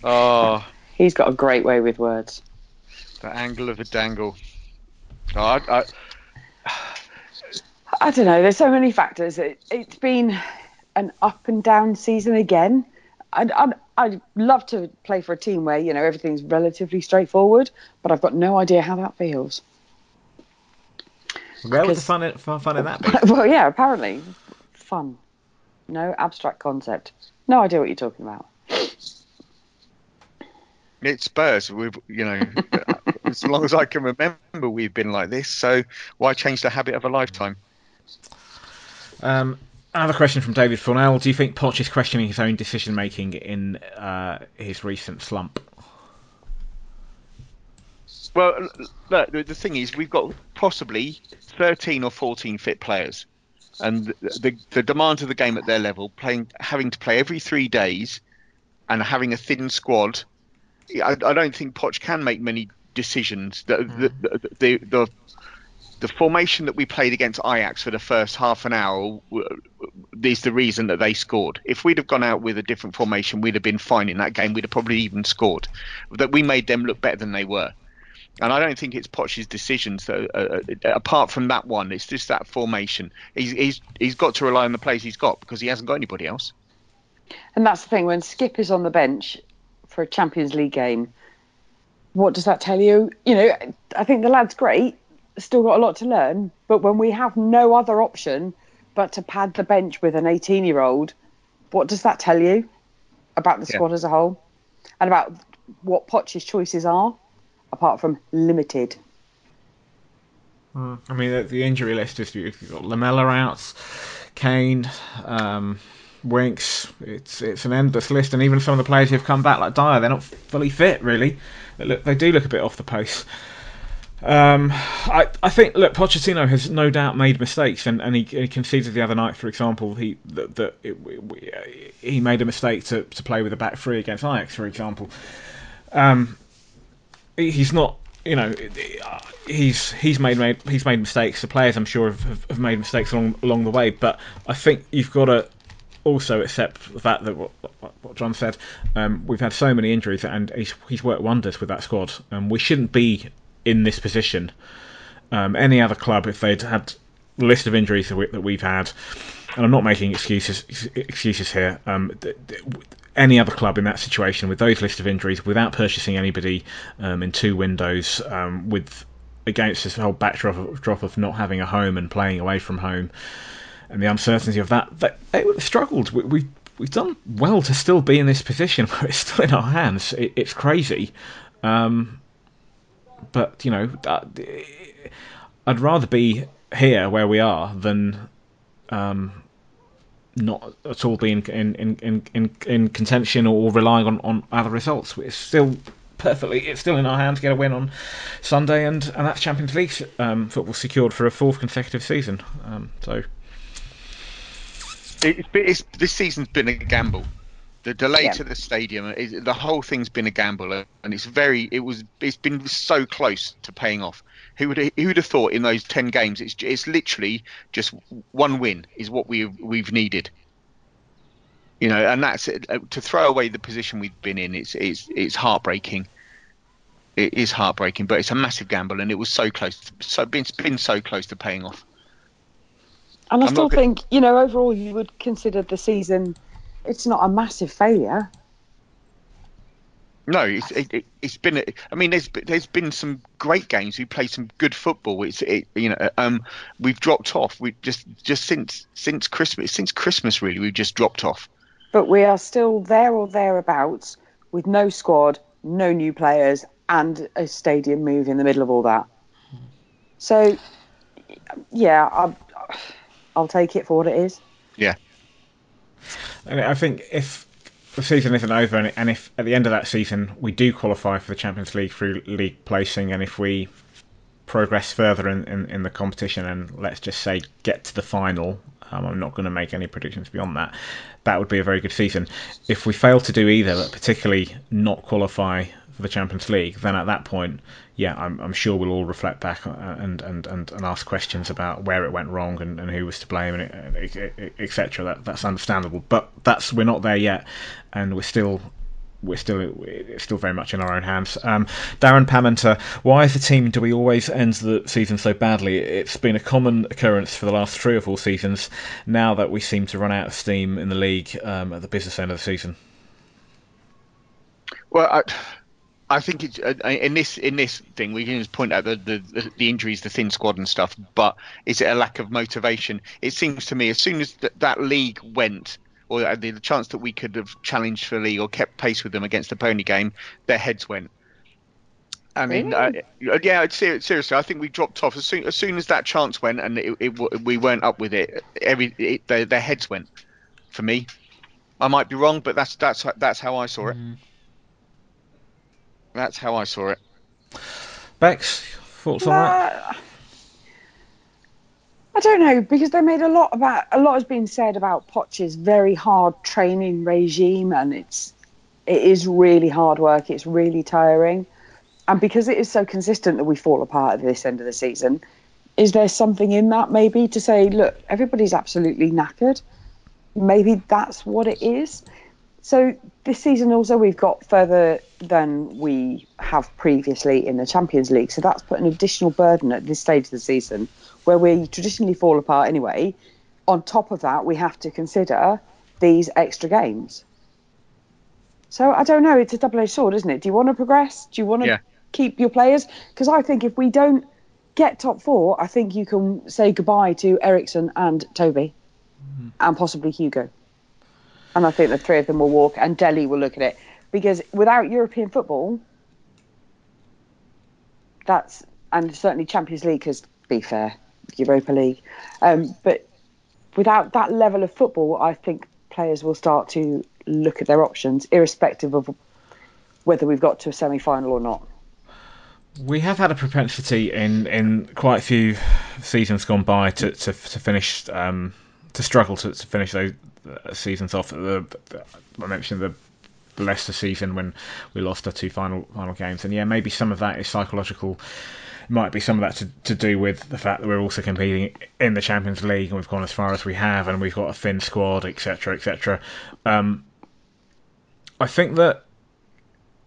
Oh, He's got a great way with words. The angle of a dangle. Oh, I, I, I don't know. There's so many factors. It, it's been an up and down season again. I'd, I'd, I'd love to play for a team where you know everything's relatively straightforward, but I've got no idea how that feels. Where would the fun in, fun, fun in that be? well, yeah, apparently, fun. No abstract concept. No idea what you're talking about. it's Spurs. We've, you know, as long as I can remember, we've been like this. So why change the habit of a lifetime? Um, another question from David Fornell. Do you think Poch is questioning his own decision making in uh, his recent slump? Well, look, the, the thing is, we've got possibly 13 or 14 fit players, and the, the the demands of the game at their level, playing, having to play every three days, and having a thin squad, I, I don't think Poch can make many decisions. The the, the the the the formation that we played against Ajax for the first half an hour is the reason that they scored. If we'd have gone out with a different formation, we'd have been fine in that game. We'd have probably even scored. That we made them look better than they were. And I don't think it's Poch's decisions. Though, uh, uh, apart from that one, it's just that formation. He's he's he's got to rely on the players he's got because he hasn't got anybody else. And that's the thing. When Skip is on the bench for a Champions League game, what does that tell you? You know, I think the lad's great. Still got a lot to learn. But when we have no other option but to pad the bench with an 18-year-old, what does that tell you about the Yeah. squad as a whole and about what Poch's choices are, apart from limited? I mean, the, the injury list is you've got Lamela out, Kane, um, Winks. It's it's an endless list, and even some of the players who've come back, like Dier, they're not fully fit really. They, look, they do look a bit off the pace. Um, I I think look, Pochettino has no doubt made mistakes, and, and he, he conceded the other night, for example, he that, that it, uh, he made a mistake to, to play with a back three against Ajax, for example. Um, he- he's not, you know, he's he's made, made he's made mistakes. The players, I'm sure, have, have made mistakes along along the way. But I think you've got to also accept the fact that what, what, John said, um, we've had so many injuries, and he's he's worked wonders with that squad. Um, we shouldn't be in this position. Um, any other club, if they'd had the list of injuries that, we, that we've had, and I'm not making excuses excuses here. Um, th- th- any other club in that situation with those list of injuries, without purchasing anybody um, in two windows, with against this whole backdrop of, drop of not having a home and playing away from home, and the uncertainty of that, they, they would have struggled. We, we we've done well to still be in this position where it's still in our hands. It, it's crazy. Um, but you know, I'd rather be here where we are than um, not at all being in in, in, in, in contention or relying on, on other results. It's still perfectly, it's still in our hands to get a win on Sunday, and, and that's Champions League um, football secured for a fourth consecutive season. Um, so It's, it's, this season's been a gamble. The delay Yeah. to the stadium, is, the whole thing's been a gamble, and it's very, it was, it's been so close to paying off. Who would, who would have thought in those ten games? It's, it's literally just one win is what we we've needed. You know, and that's it. Uh, to throw away the position we've been in. It's, it's, it's heartbreaking. It is heartbreaking, but it's a massive gamble, and it was so close. So been, been so close to paying off. And I I'm still not think, you know, overall you would consider the season, it's not a massive failure. No, it's it, it, it's been. a- I mean, there's been- there's been some great games. We played some good football. It's it, you know, um, we've dropped off. We just just since since Christmas since Christmas really we've just dropped off. But we are still there or thereabouts with no squad, no new players, and a stadium move in the middle of all that. So, yeah, I'll, I'll take it for what it is. Yeah, And I think if the season isn't over, and, and if at the end of that season we do qualify for the Champions League through league placing, and if we progress further in, in, in the competition, and let's just say get to the final, um, I'm not going to make any predictions beyond that. That would be a very good season. If we fail to do either, but particularly not qualify for the Champions League, then at that point, yeah, I'm, I'm sure we'll all reflect back and, and, and, and ask questions about where it went wrong and, and who was to blame and etc. That that's understandable, but that's we're not there yet, and we're still we're still it's still very much in our own hands. Um, Darren Pamenter, why as a team do we always end the season so badly? It's been a common occurrence for the last three or four seasons. Now that we seem to run out of steam in the league um, at the business end of the season. well, I, I think it's uh, in this in this thing we can just point out the, the the injuries, the thin squad and stuff. But is it a lack of motivation? It seems to me as soon as th- that league went. Or the, the chance that we could have challenged for the league or kept pace with them against the pony game, their heads went. I mean, uh, yeah, seriously, I think we dropped off as soon as soon as that chance went, and it, it, we weren't up with it. Every it, their, their heads went. For me, I might be wrong, but that's that's that's how I saw it. That's how I saw it. Bex, thoughts on that? I don't know because they made a lot about a lot has been said about Poch's very hard training regime, and it's it is really hard work. It's really tiring, and because it is so consistent that we fall apart at this end of the season, is there something in that maybe to say, look, everybody's absolutely knackered. Maybe that's what it is. So this season also we've got further than we have previously in the Champions League. So that's put an additional burden at this stage of the season where we traditionally fall apart anyway. On top of that, we have to consider these extra games. So I don't know. It's a double-edged sword, isn't it? Do you want to progress? Do you want to Yeah. keep your players? Because I think if we don't get top four, I think you can say goodbye to Eriksen and Toby, mm-hmm. and possibly Hugo. And I think the three of them will walk, and Dele will look at it because without European football, that's and certainly Champions League, because be fair, Europa League, um, but without that level of football, I think players will start to look at their options, irrespective of whether we've got to a semi-final or not. We have had a propensity in, in quite a few seasons gone by to to, to finish um, to struggle to, to finish those seasons off. The, I mentioned the Leicester season when we lost our two final final games, and yeah, maybe some of that is psychological. Might be some of that to, to do with the fact that we're also competing in the Champions League and we've gone as far as we have, and we've got a thin squad, etc., etc. Um, I think that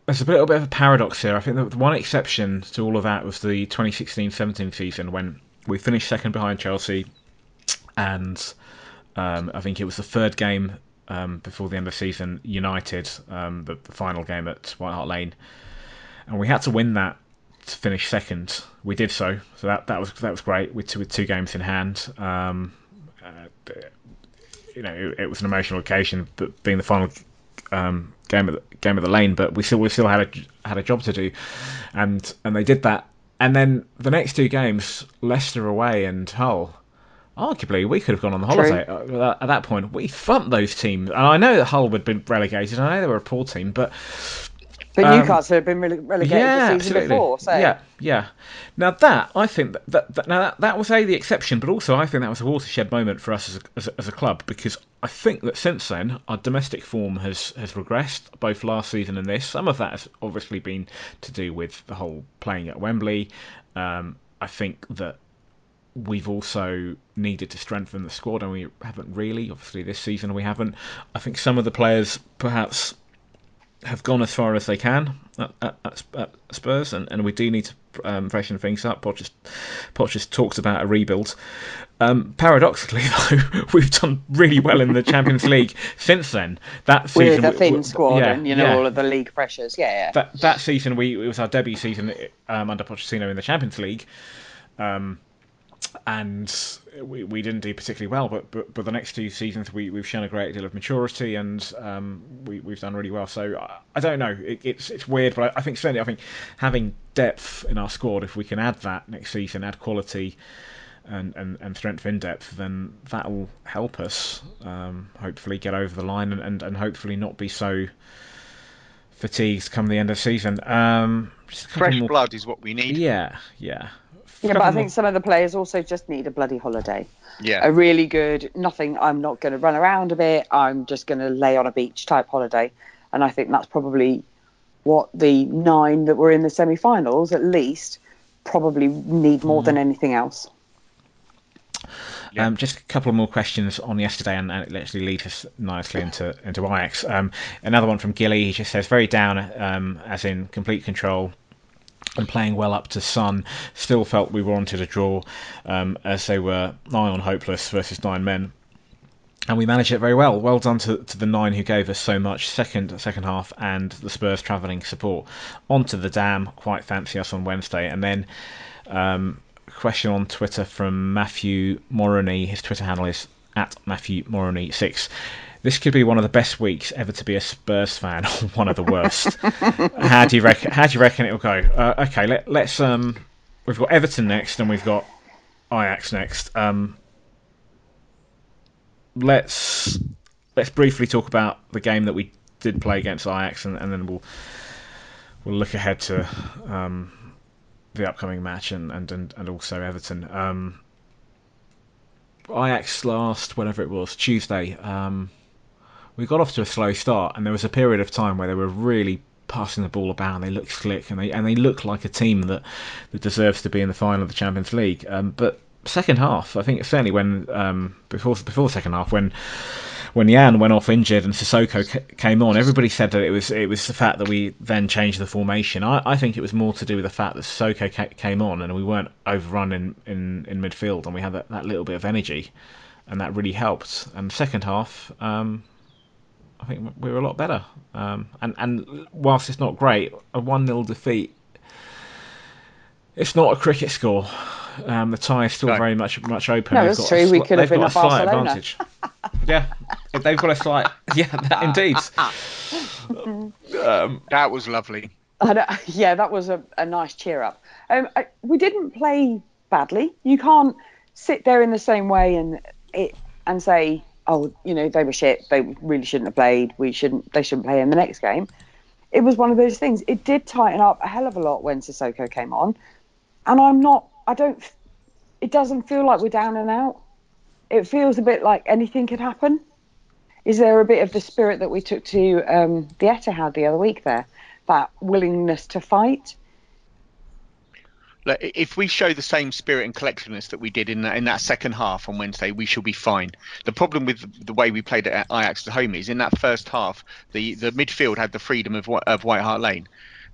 there's a little bit of a paradox here. I think that the one exception to all of that was the 2016-17 season when we finished second behind Chelsea, and um, I think it was the third game um, before the end of the season, United, um, the, the final game at White Hart Lane, and we had to win that to finish second. We did so, so that that was that was great with two, with two games in hand. Um, uh, you know, it, it was an emotional occasion, but being the final um, game of the game of the lane, but we still we still had a had a job to do, and and they did that. And then the next two games, Leicester away and Hull. Arguably, we could have gone on the holiday uh, at that point. We thumped those teams, and I know that Hull had been relegated. I know they were a poor team, but But Um, Newcastle had been rele- relegated yeah, the season absolutely. before, so Yeah, yeah. Now that I think that, that, that now that, that was a the exception, but also I think that was a watershed moment for us as a, as a, as a club because I think that since then our domestic form has has regressed both last season and this. Some of that has obviously been to do with the whole playing at Wembley. Um, I think that we've also needed to strengthen the squad, and we haven't really. Obviously, this season we haven't. I think some of the players perhaps have gone as far as they can at, at, at Spurs, and, and we do need to um, freshen things up. Poch has talked about a rebuild. Um, paradoxically, though, we've done really well in the Champions League since then. That season, with a thin we- squad yeah, and you know yeah. all of the league pressures. Yeah, yeah. that that season we it was our debut season um, under Pochettino in the Champions League, um, and we, we didn't do particularly well. But, but but the next two seasons we we've shown a great deal of maturity and um, we we've done really well. So I, I don't know, it, it's it's weird, but I, I think certainly I think having depth in our squad, if we can add that next season, add quality. And, and, and strength in depth, then that will help us um, hopefully get over the line and, and, and hopefully not be so fatigued come the end of the season. Um, just a couple Fresh more- blood is what we need. Yeah, yeah. Yeah, but I think some of the players also just need a bloody holiday. Yeah. A really good, nothing, I'm not going to run around a bit, I'm just going to lay on a beach type holiday. And I think that's probably what the nine that were in the semi finals, at least, probably need more than anything else. Yeah. Um, just a couple of more questions on yesterday, and, and it actually leads us nicely into into Ajax. Um, another one from Gilly. He just says very down, um, as in complete control. And playing well up to Son, still felt we wanted a draw, um, as they were nigh on hopeless versus nine men. and we managed it very well. Well done to, to the nine who gave us so much second second half and the Spurs travelling support. Onto the dam, quite fancy us on Wednesday, and then um, question on Twitter from Matthew Moroney. His Twitter handle is at Matthew Morony six. This could be one of the best weeks ever to be a Spurs fan, or one of the worst. how do you reckon? How do you reckon it'll go? Uh, okay, let, let's. Um, we've got Everton next, and we've got Ajax next. Um, let's let's briefly talk about the game that we did play against Ajax, and, and then we'll we'll look ahead to um, the upcoming match and and and, and also Everton. Um, Ajax last whatever it was Tuesday. Um, we got off to a slow start, and there was a period of time where they were really passing the ball about. And they looked slick, and they and they looked like a team that, that deserves to be in the final of the Champions League. Um, but second half, I think certainly when um, before before the second half when when Jan went off injured and Sissoko came on, everybody said that it was it was the fact that we then changed the formation. I, I think it was more to do with the fact that Sissoko ca- came on and we weren't overrun in, in, in midfield and we had that, that little bit of energy, and that really helped. And second half, um, I think we were a lot better. Um, and and whilst it's not great, a one 0 defeat. It's not a cricket score. Um, the tie is still No. very much much open. No, They've that's got true. a We sli- could have they've been got at a slight Barcelona. advantage. yeah, they've got a slight. Yeah, that, indeed. Um, That was lovely. I know- yeah, that was a, a nice cheer up. Um, I, we didn't play badly. You can't sit there in the same way and it and say, oh, you know, they were shit. They really shouldn't have played. We shouldn't. They shouldn't play in the next game. It was one of those things. It did tighten up a hell of a lot when Sissoko came on, and I'm not. I don't. It doesn't feel like we're down and out. It feels a bit like anything could happen. Is there a bit of the spirit that we took to um, the Etihad the other week there? That willingness to fight? If we show the same spirit and collectiveness that we did in that, in that second half on Wednesday, we shall be fine. The problem with the way we played at Ajax at home is in that first half, the, the midfield had the freedom of, of White Hart Lane.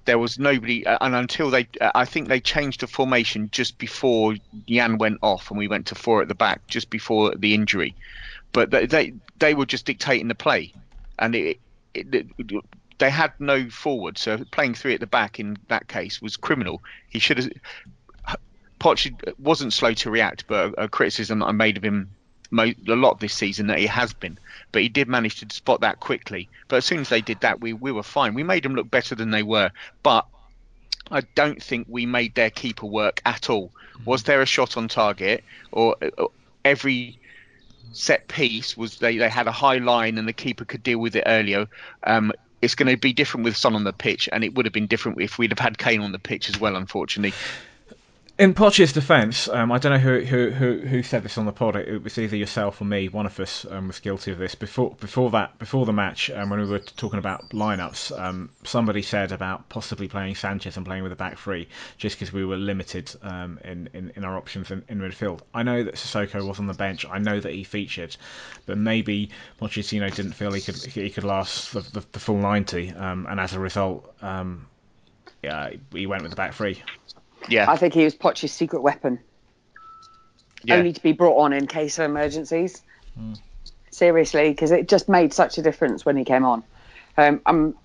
There was nobody, uh, and until they, uh, I think they changed the formation just before Jan went off and we went to four at the back, just before the injury. But they they, they were just dictating the play, and it, it, it they had no forward, so playing three at the back in that case was criminal. He should have. Poch wasn't slow to react, but a, criticism that I made of him a lot this season that he has been. But he did manage to spot that quickly. But as soon as they did that, we, we were fine. We made them look better than they were. But I don't think we made their keeper work at all. Was there a shot on target, or, or every set piece was they, they had a high line and the keeper could deal with it earlier? Um, it's going to be different with Son on the pitch, and it would have been different if we'd have had Kane on the pitch as well. Unfortunately, in Poch's defence, um, I don't know who, who who who said this on the pod. It was either yourself or me. One of us um, was guilty of this before before that before the match. Um, when we were talking about lineups, um, somebody said about possibly playing Sanchez and playing with a back three, just because we were limited um, in, in in our options in, in midfield. I know that Sissoko was on the bench. I know that he featured, but maybe Pochettino didn't feel he could he could last the, the, the full ninety, um, and as a result, yeah, he went with the back three. Yeah, I think he was Poch's secret weapon. Yeah. only to be brought on in case of emergencies. Seriously, because it just made such a difference when he came on. Um, um,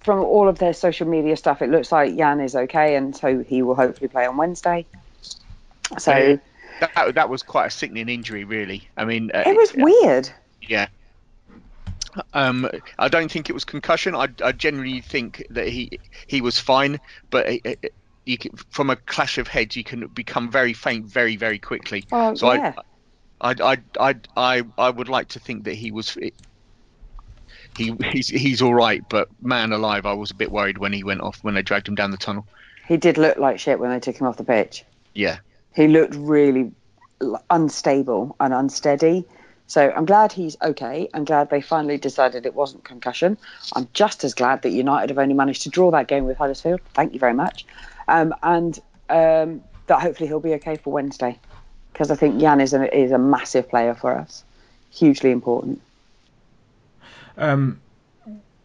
from all of their social media stuff, it looks like Jan is okay, and so he will hopefully play on Wednesday. So Yeah. That, that was quite a sickening injury, really. I mean, uh, it was weird. Yeah. Um, I don't think it was concussion. I, I generally think that he he was fine, but it, it, you can, from a clash of heads, you can become very faint very very quickly. Well, so yeah. I, I, I, I, I, I would like to think that he was. He he's he's all right, but man alive, I was a bit worried when he went off when they dragged him down the tunnel. He did look like shit when they took him off the pitch. Yeah. He looked really unstable and unsteady. So I'm glad he's okay. I'm glad they finally decided it wasn't concussion. I'm just as glad that United have only managed to draw that game with Huddersfield. Thank you very much. Um, and um, that hopefully he'll be okay for Wednesday because I think Jan is a, is a massive player for us, hugely important. Um,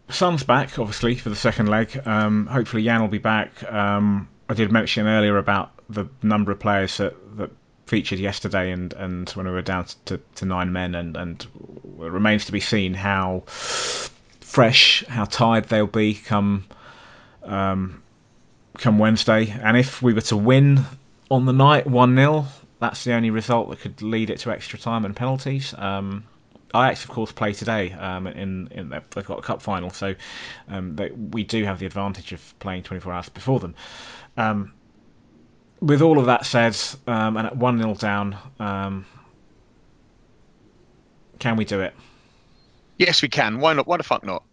Son's back, obviously, for the second leg. Um, hopefully, Jan will be back. Um, I did mention earlier about the number of players that, that featured yesterday, and, and when we were down to, to nine men, and, and it remains to be seen how fresh, how tired they'll be come um, come Wednesday. And if we were to win on the night, 1 0, that's the only result that could lead it to extra time and penalties. Um, Ajax, of course, play today. Um, in, in they've got a cup final, so um, they, we do have the advantage of playing 24 hours before them. Um, with all of that said, um, and at one 0 down, um, can we do it? Yes, we can. Why not? Why the fuck not?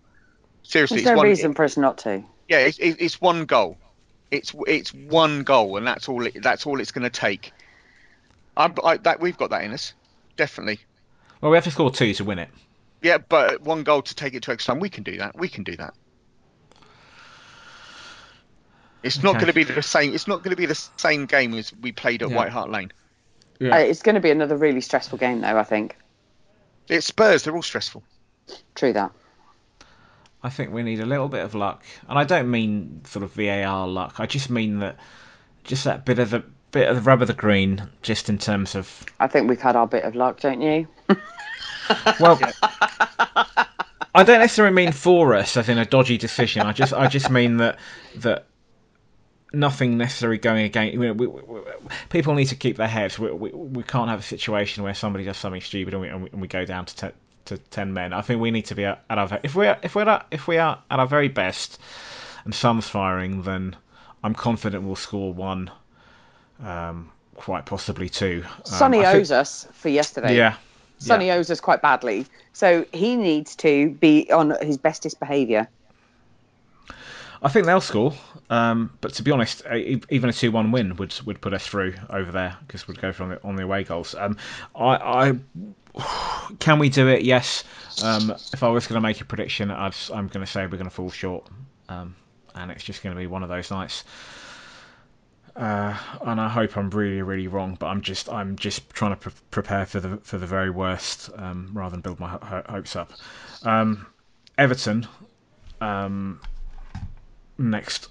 Seriously, There's it's no one. reason for us not to. yeah, it's, it's one goal. It's it's one goal, and that's all. It, that's all it's going to take. I, I, that we've got that in us, definitely. Well, we have to score two to win it. Yeah, but one goal to take it to extra time, we can do that. We can do that. It's not Okay. going to be the same. It's not going to be the same game as we played at Yeah. White Hart Lane. Yeah. Uh, it's going to be another really stressful game, though, I think. It's Spurs. They're all stressful. True that. I think we need a little bit of luck, and I don't mean sort of VAR luck. I just mean that just that bit of the bit of the rub of the green, just in terms of I think we've had our bit of luck, don't you? well. I don't necessarily mean for us, as in a dodgy decision. I just I just mean that that nothing necessarily going against. We, we, we, people need to keep their heads. We, we, we can't have a situation where somebody does something stupid and we, and we, and go down to to ten men. I think we need to be at, at our if we are if we're at, if we are at our very best and Son's firing, then I'm confident we'll score one, um, quite possibly two. Um, Sonny think- owes us for yesterday. Yeah. Sonny owes us quite badly. So he needs to be on his bestest behaviour. I think they'll score, um, but to be honest, even a two-one win would would put us through over there because we'd go from the, on the away goals. Um, I, I can we do it? Yes. Um, if I was going to make a prediction, I'd, I'm going to say we're going to fall short, um, and it's just going to be one of those nights. Uh, and I hope I'm really, really wrong, but I'm just, I'm just trying to pre- prepare for the for the very worst um, rather than build my ho- hopes up. Um, Everton, um, next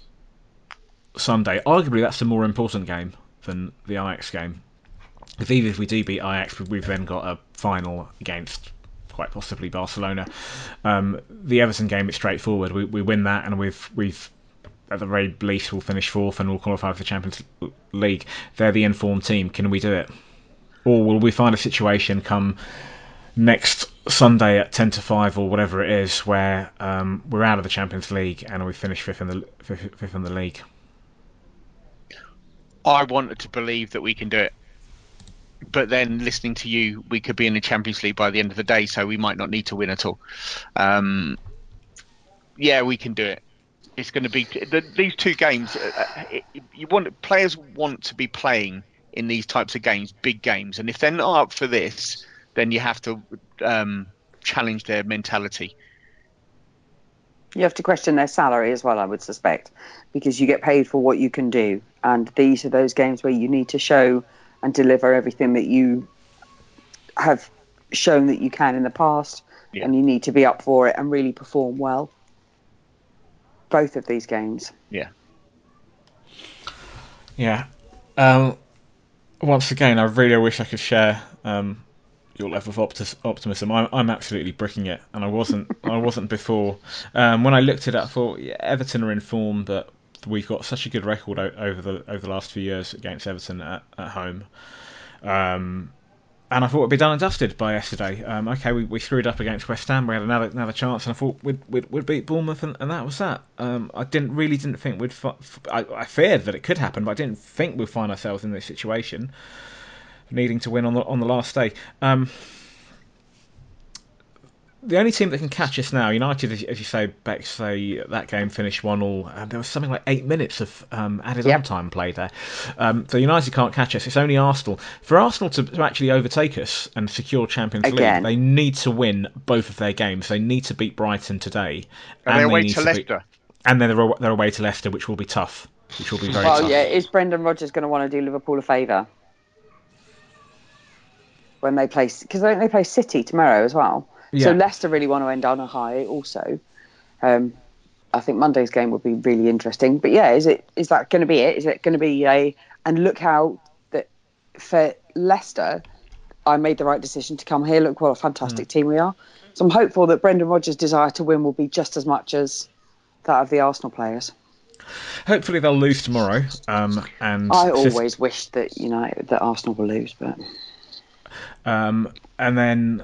Sunday. Arguably, that's a more important game than the Ajax game. Because even if we do beat Ajax, we've then got a final against quite possibly Barcelona. Um, the Everton game is straightforward. We, we win that, and we've we've at the very least we'll finish fourth and we'll qualify for the Champions League. They're the informed team. Can we do it, or will we find a situation come next Sunday at ten to five or whatever it is, where um, we're out of the Champions League and we finish fifth in the fifth, fifth in the league. I wanted to believe that we can do it, but then listening to you, we could be in the Champions League by the end of the day, so we might not need to win at all. Um, yeah, we can do it. It's going to be the, these two games. Uh, it, you want players want to be playing in these types of games, big games, and if they're not up for this, then you have to um, challenge their mentality. You have to question their salary as well, I would suspect, because you get paid for what you can do. And these are those games where you need to show and deliver everything that you have shown that you can in the past. Yeah. And you need to be up for it and really perform well. Both of these games. Yeah. Yeah. Um, once again, I really wish I could share um, your level of opti- optimism. I'm, I'm absolutely bricking it, and I wasn't. I wasn't before. Um, when I looked at it, I thought yeah, Everton are in form, but we've got such a good record over the over the last few years against Everton at, at home. Um, and I thought it'd be done and dusted by yesterday. Um, okay, we, we screwed up against West Ham. We had another another chance, and I thought we'd we'd, we'd beat Bournemouth, and, and that was that. Um, I didn't really didn't think we'd. Fi- I, I feared that it could happen, but I didn't think we'd find ourselves in this situation, needing to win on the on the last day. Um, the only team that can catch us now, United, as, as you say, Beck, say that game finished one all. Um, there was something like eight minutes of um, added Yep. on time played there. Um, so United can't catch us. It's only Arsenal. For Arsenal to, to actually overtake us and secure Champions Again. League, they need to win both of their games. They need to beat Brighton today, And they're away need to beat- Leicester. and then they're, they're away to Leicester, which will be tough. Which will be very Well, tough. yeah, is Brendan Rodgers going to want to do Liverpool a favour when they play? Because don't they play City tomorrow as well? So Leicester really want to end on a high. Also, um, I think Monday's game will be really interesting. But yeah, is it is that going to be it? Is it going to be a? And look how that for Leicester, I made the right decision to come here. Look what a fantastic team we are. So I'm hopeful that Brendan Rodgers' desire to win will be just as much as that of the Arsenal players. Hopefully they'll lose tomorrow. Um, and I always wish that United that Arsenal will lose, but Um, and then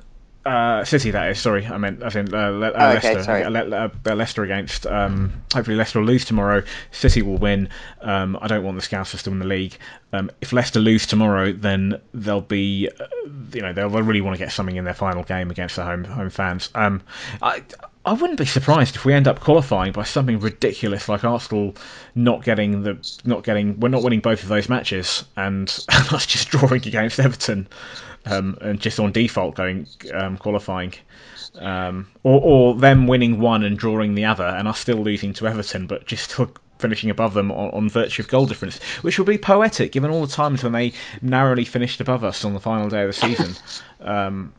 uh, City, that is. Sorry, I meant I think uh, Le- uh, Oh, okay, Leicester. sorry. Le- Le- uh, Leicester against. Um, hopefully Leicester will lose tomorrow. City will win. Um, I don't want the Scousers to win the league. Um, if Leicester lose tomorrow, then they'll be, uh, you know, they'll, they'll really want to get something in their final game against the home home fans. Um, I. I wouldn't be surprised if we end up qualifying by something ridiculous like Arsenal not getting the not getting we're not winning both of those matches and us just drawing against Everton um, and just on default going um, qualifying, um, or or them winning one and drawing the other, and us still losing to Everton, but just still finishing above them on, on virtue of goal difference, which would be poetic given all the times when they narrowly finished above us on the final day of the season. um,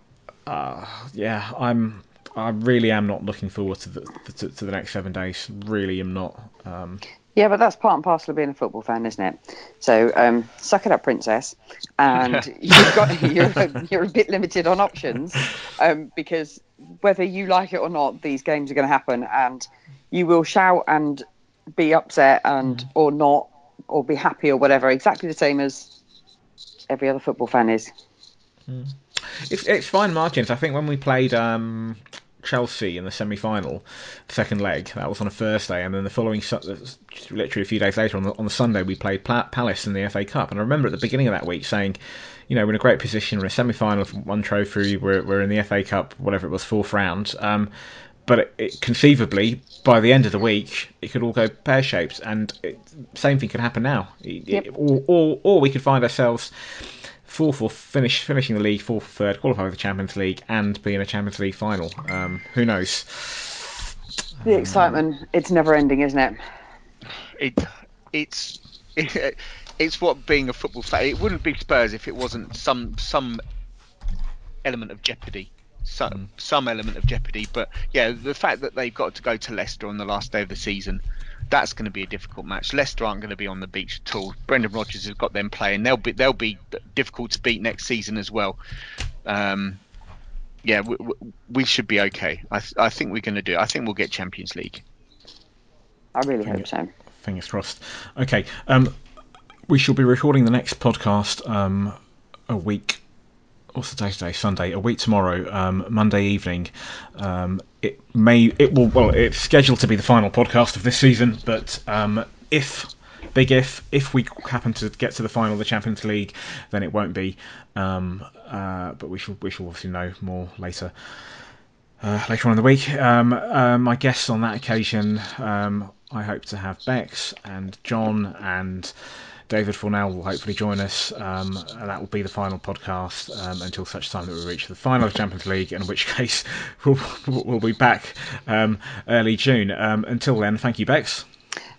uh, yeah, I'm. I really am not looking forward to the to, to the next seven days. Really am not. Um, yeah, but that's part and parcel of being a football fan, isn't it? So um, suck it up, princess. And you've got you're you're a bit limited on options um, because whether you like it or not, these games are going to happen, and you will shout and be upset and or not or be happy or whatever, exactly the same as every other football fan is. It's it's fine margins. I think when we played um, Chelsea in the semi-final, second leg, that was on a Thursday, and then the following literally a few days later on the, on the Sunday we played Palace in the FA Cup. And I remember at the beginning of that week saying, you know, we're in a great position. We're in a semi-final of one trophy. We're we're in the FA Cup, whatever it was, fourth round. Um, but it, it, conceivably, by the end of the week, it could all go pear-shaped, and it, same thing could happen now. Yep. or, or or we could find ourselves fourth or finish finishing the league fourth, third, qualify for the Champions League, and be in a Champions League final. Um, who knows? The excitement, it's never ending, isn't it? It, it's it, it's what being a football fan. It wouldn't be Spurs if it wasn't some some element of jeopardy. Some some element of jeopardy, but yeah, the fact that they've got to go to Leicester on the last day of the season, that's going to be a difficult match. Leicester aren't going to be on the beach at all. Brendan Rodgers has got them playing. They'll be they'll be difficult to beat next season as well. Um, yeah, we, we- we should be okay. I th- I think we're going to do. it. I think we'll get Champions League. I really hope so. Fingers crossed. Okay, um, we shall be recording the next podcast um, a week. What's the day today? Sunday. A week tomorrow, um, Monday evening. Um, it may. It will. Well, it's scheduled to be the final podcast of this season, but um, if big if if we happen to get to the final of the Champions League, then it won't be. Um, uh, but we shall we shall obviously know more later uh, later on in the week. Um, uh, my guests on that occasion, um, I hope to have Bex and John and David Fornell will hopefully join us, um, and that will be the final podcast um, until such time that we reach the final of the Champions League, in which case we'll, we'll be back um, early June. Um, until then, thank you, Bex.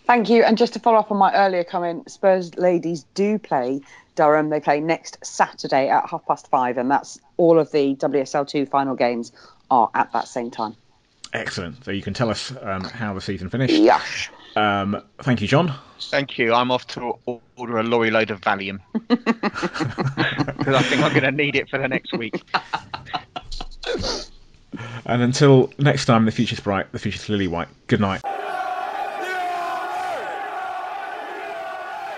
Thank you. And just to follow up on my earlier comment, Spurs ladies do play Durham. They play next Saturday at half past five, and that's all of the WSL2 final games are at that same time. Excellent. So you can tell us um, how the season finished. Yush. Um, thank you, John. Thank you. I'm off to order a lorry load of Valium because I think I'm going to need it for the next week. And until next time, the future's bright, the future's lily white. Good night.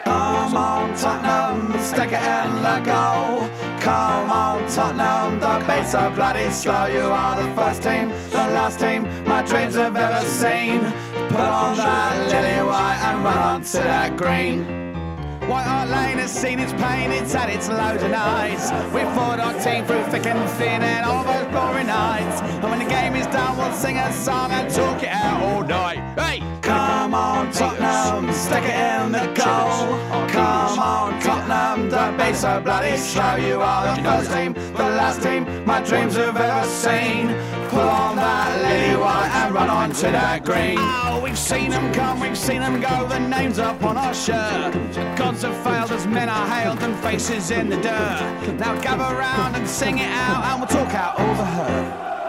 Come on, Tottenham, stick it in the goal. Come on, Tottenham, the beats are bloody slow. You are the first team, the last team my dreams have ever seen. Put on that lily white and run on to that green. White Hart Lane has seen its pain, it's had its loads of nights. We fought our team through thick and thin and all those glory nights. And when the game is done, we'll sing a song and talk it out all night. Hey! Come on, Tottenham, stick it in the goal. On, Tottenham, don't be so bloody slow. You are the first team, the last team my dreams have ever seen. Pull on that lily white and run on to that green. Oh, we've seen them come, we've seen them go, the names up on our shirt. Gods have failed as men are hailed and faces in the dirt. Now gather round and sing it out and we'll talk out over her.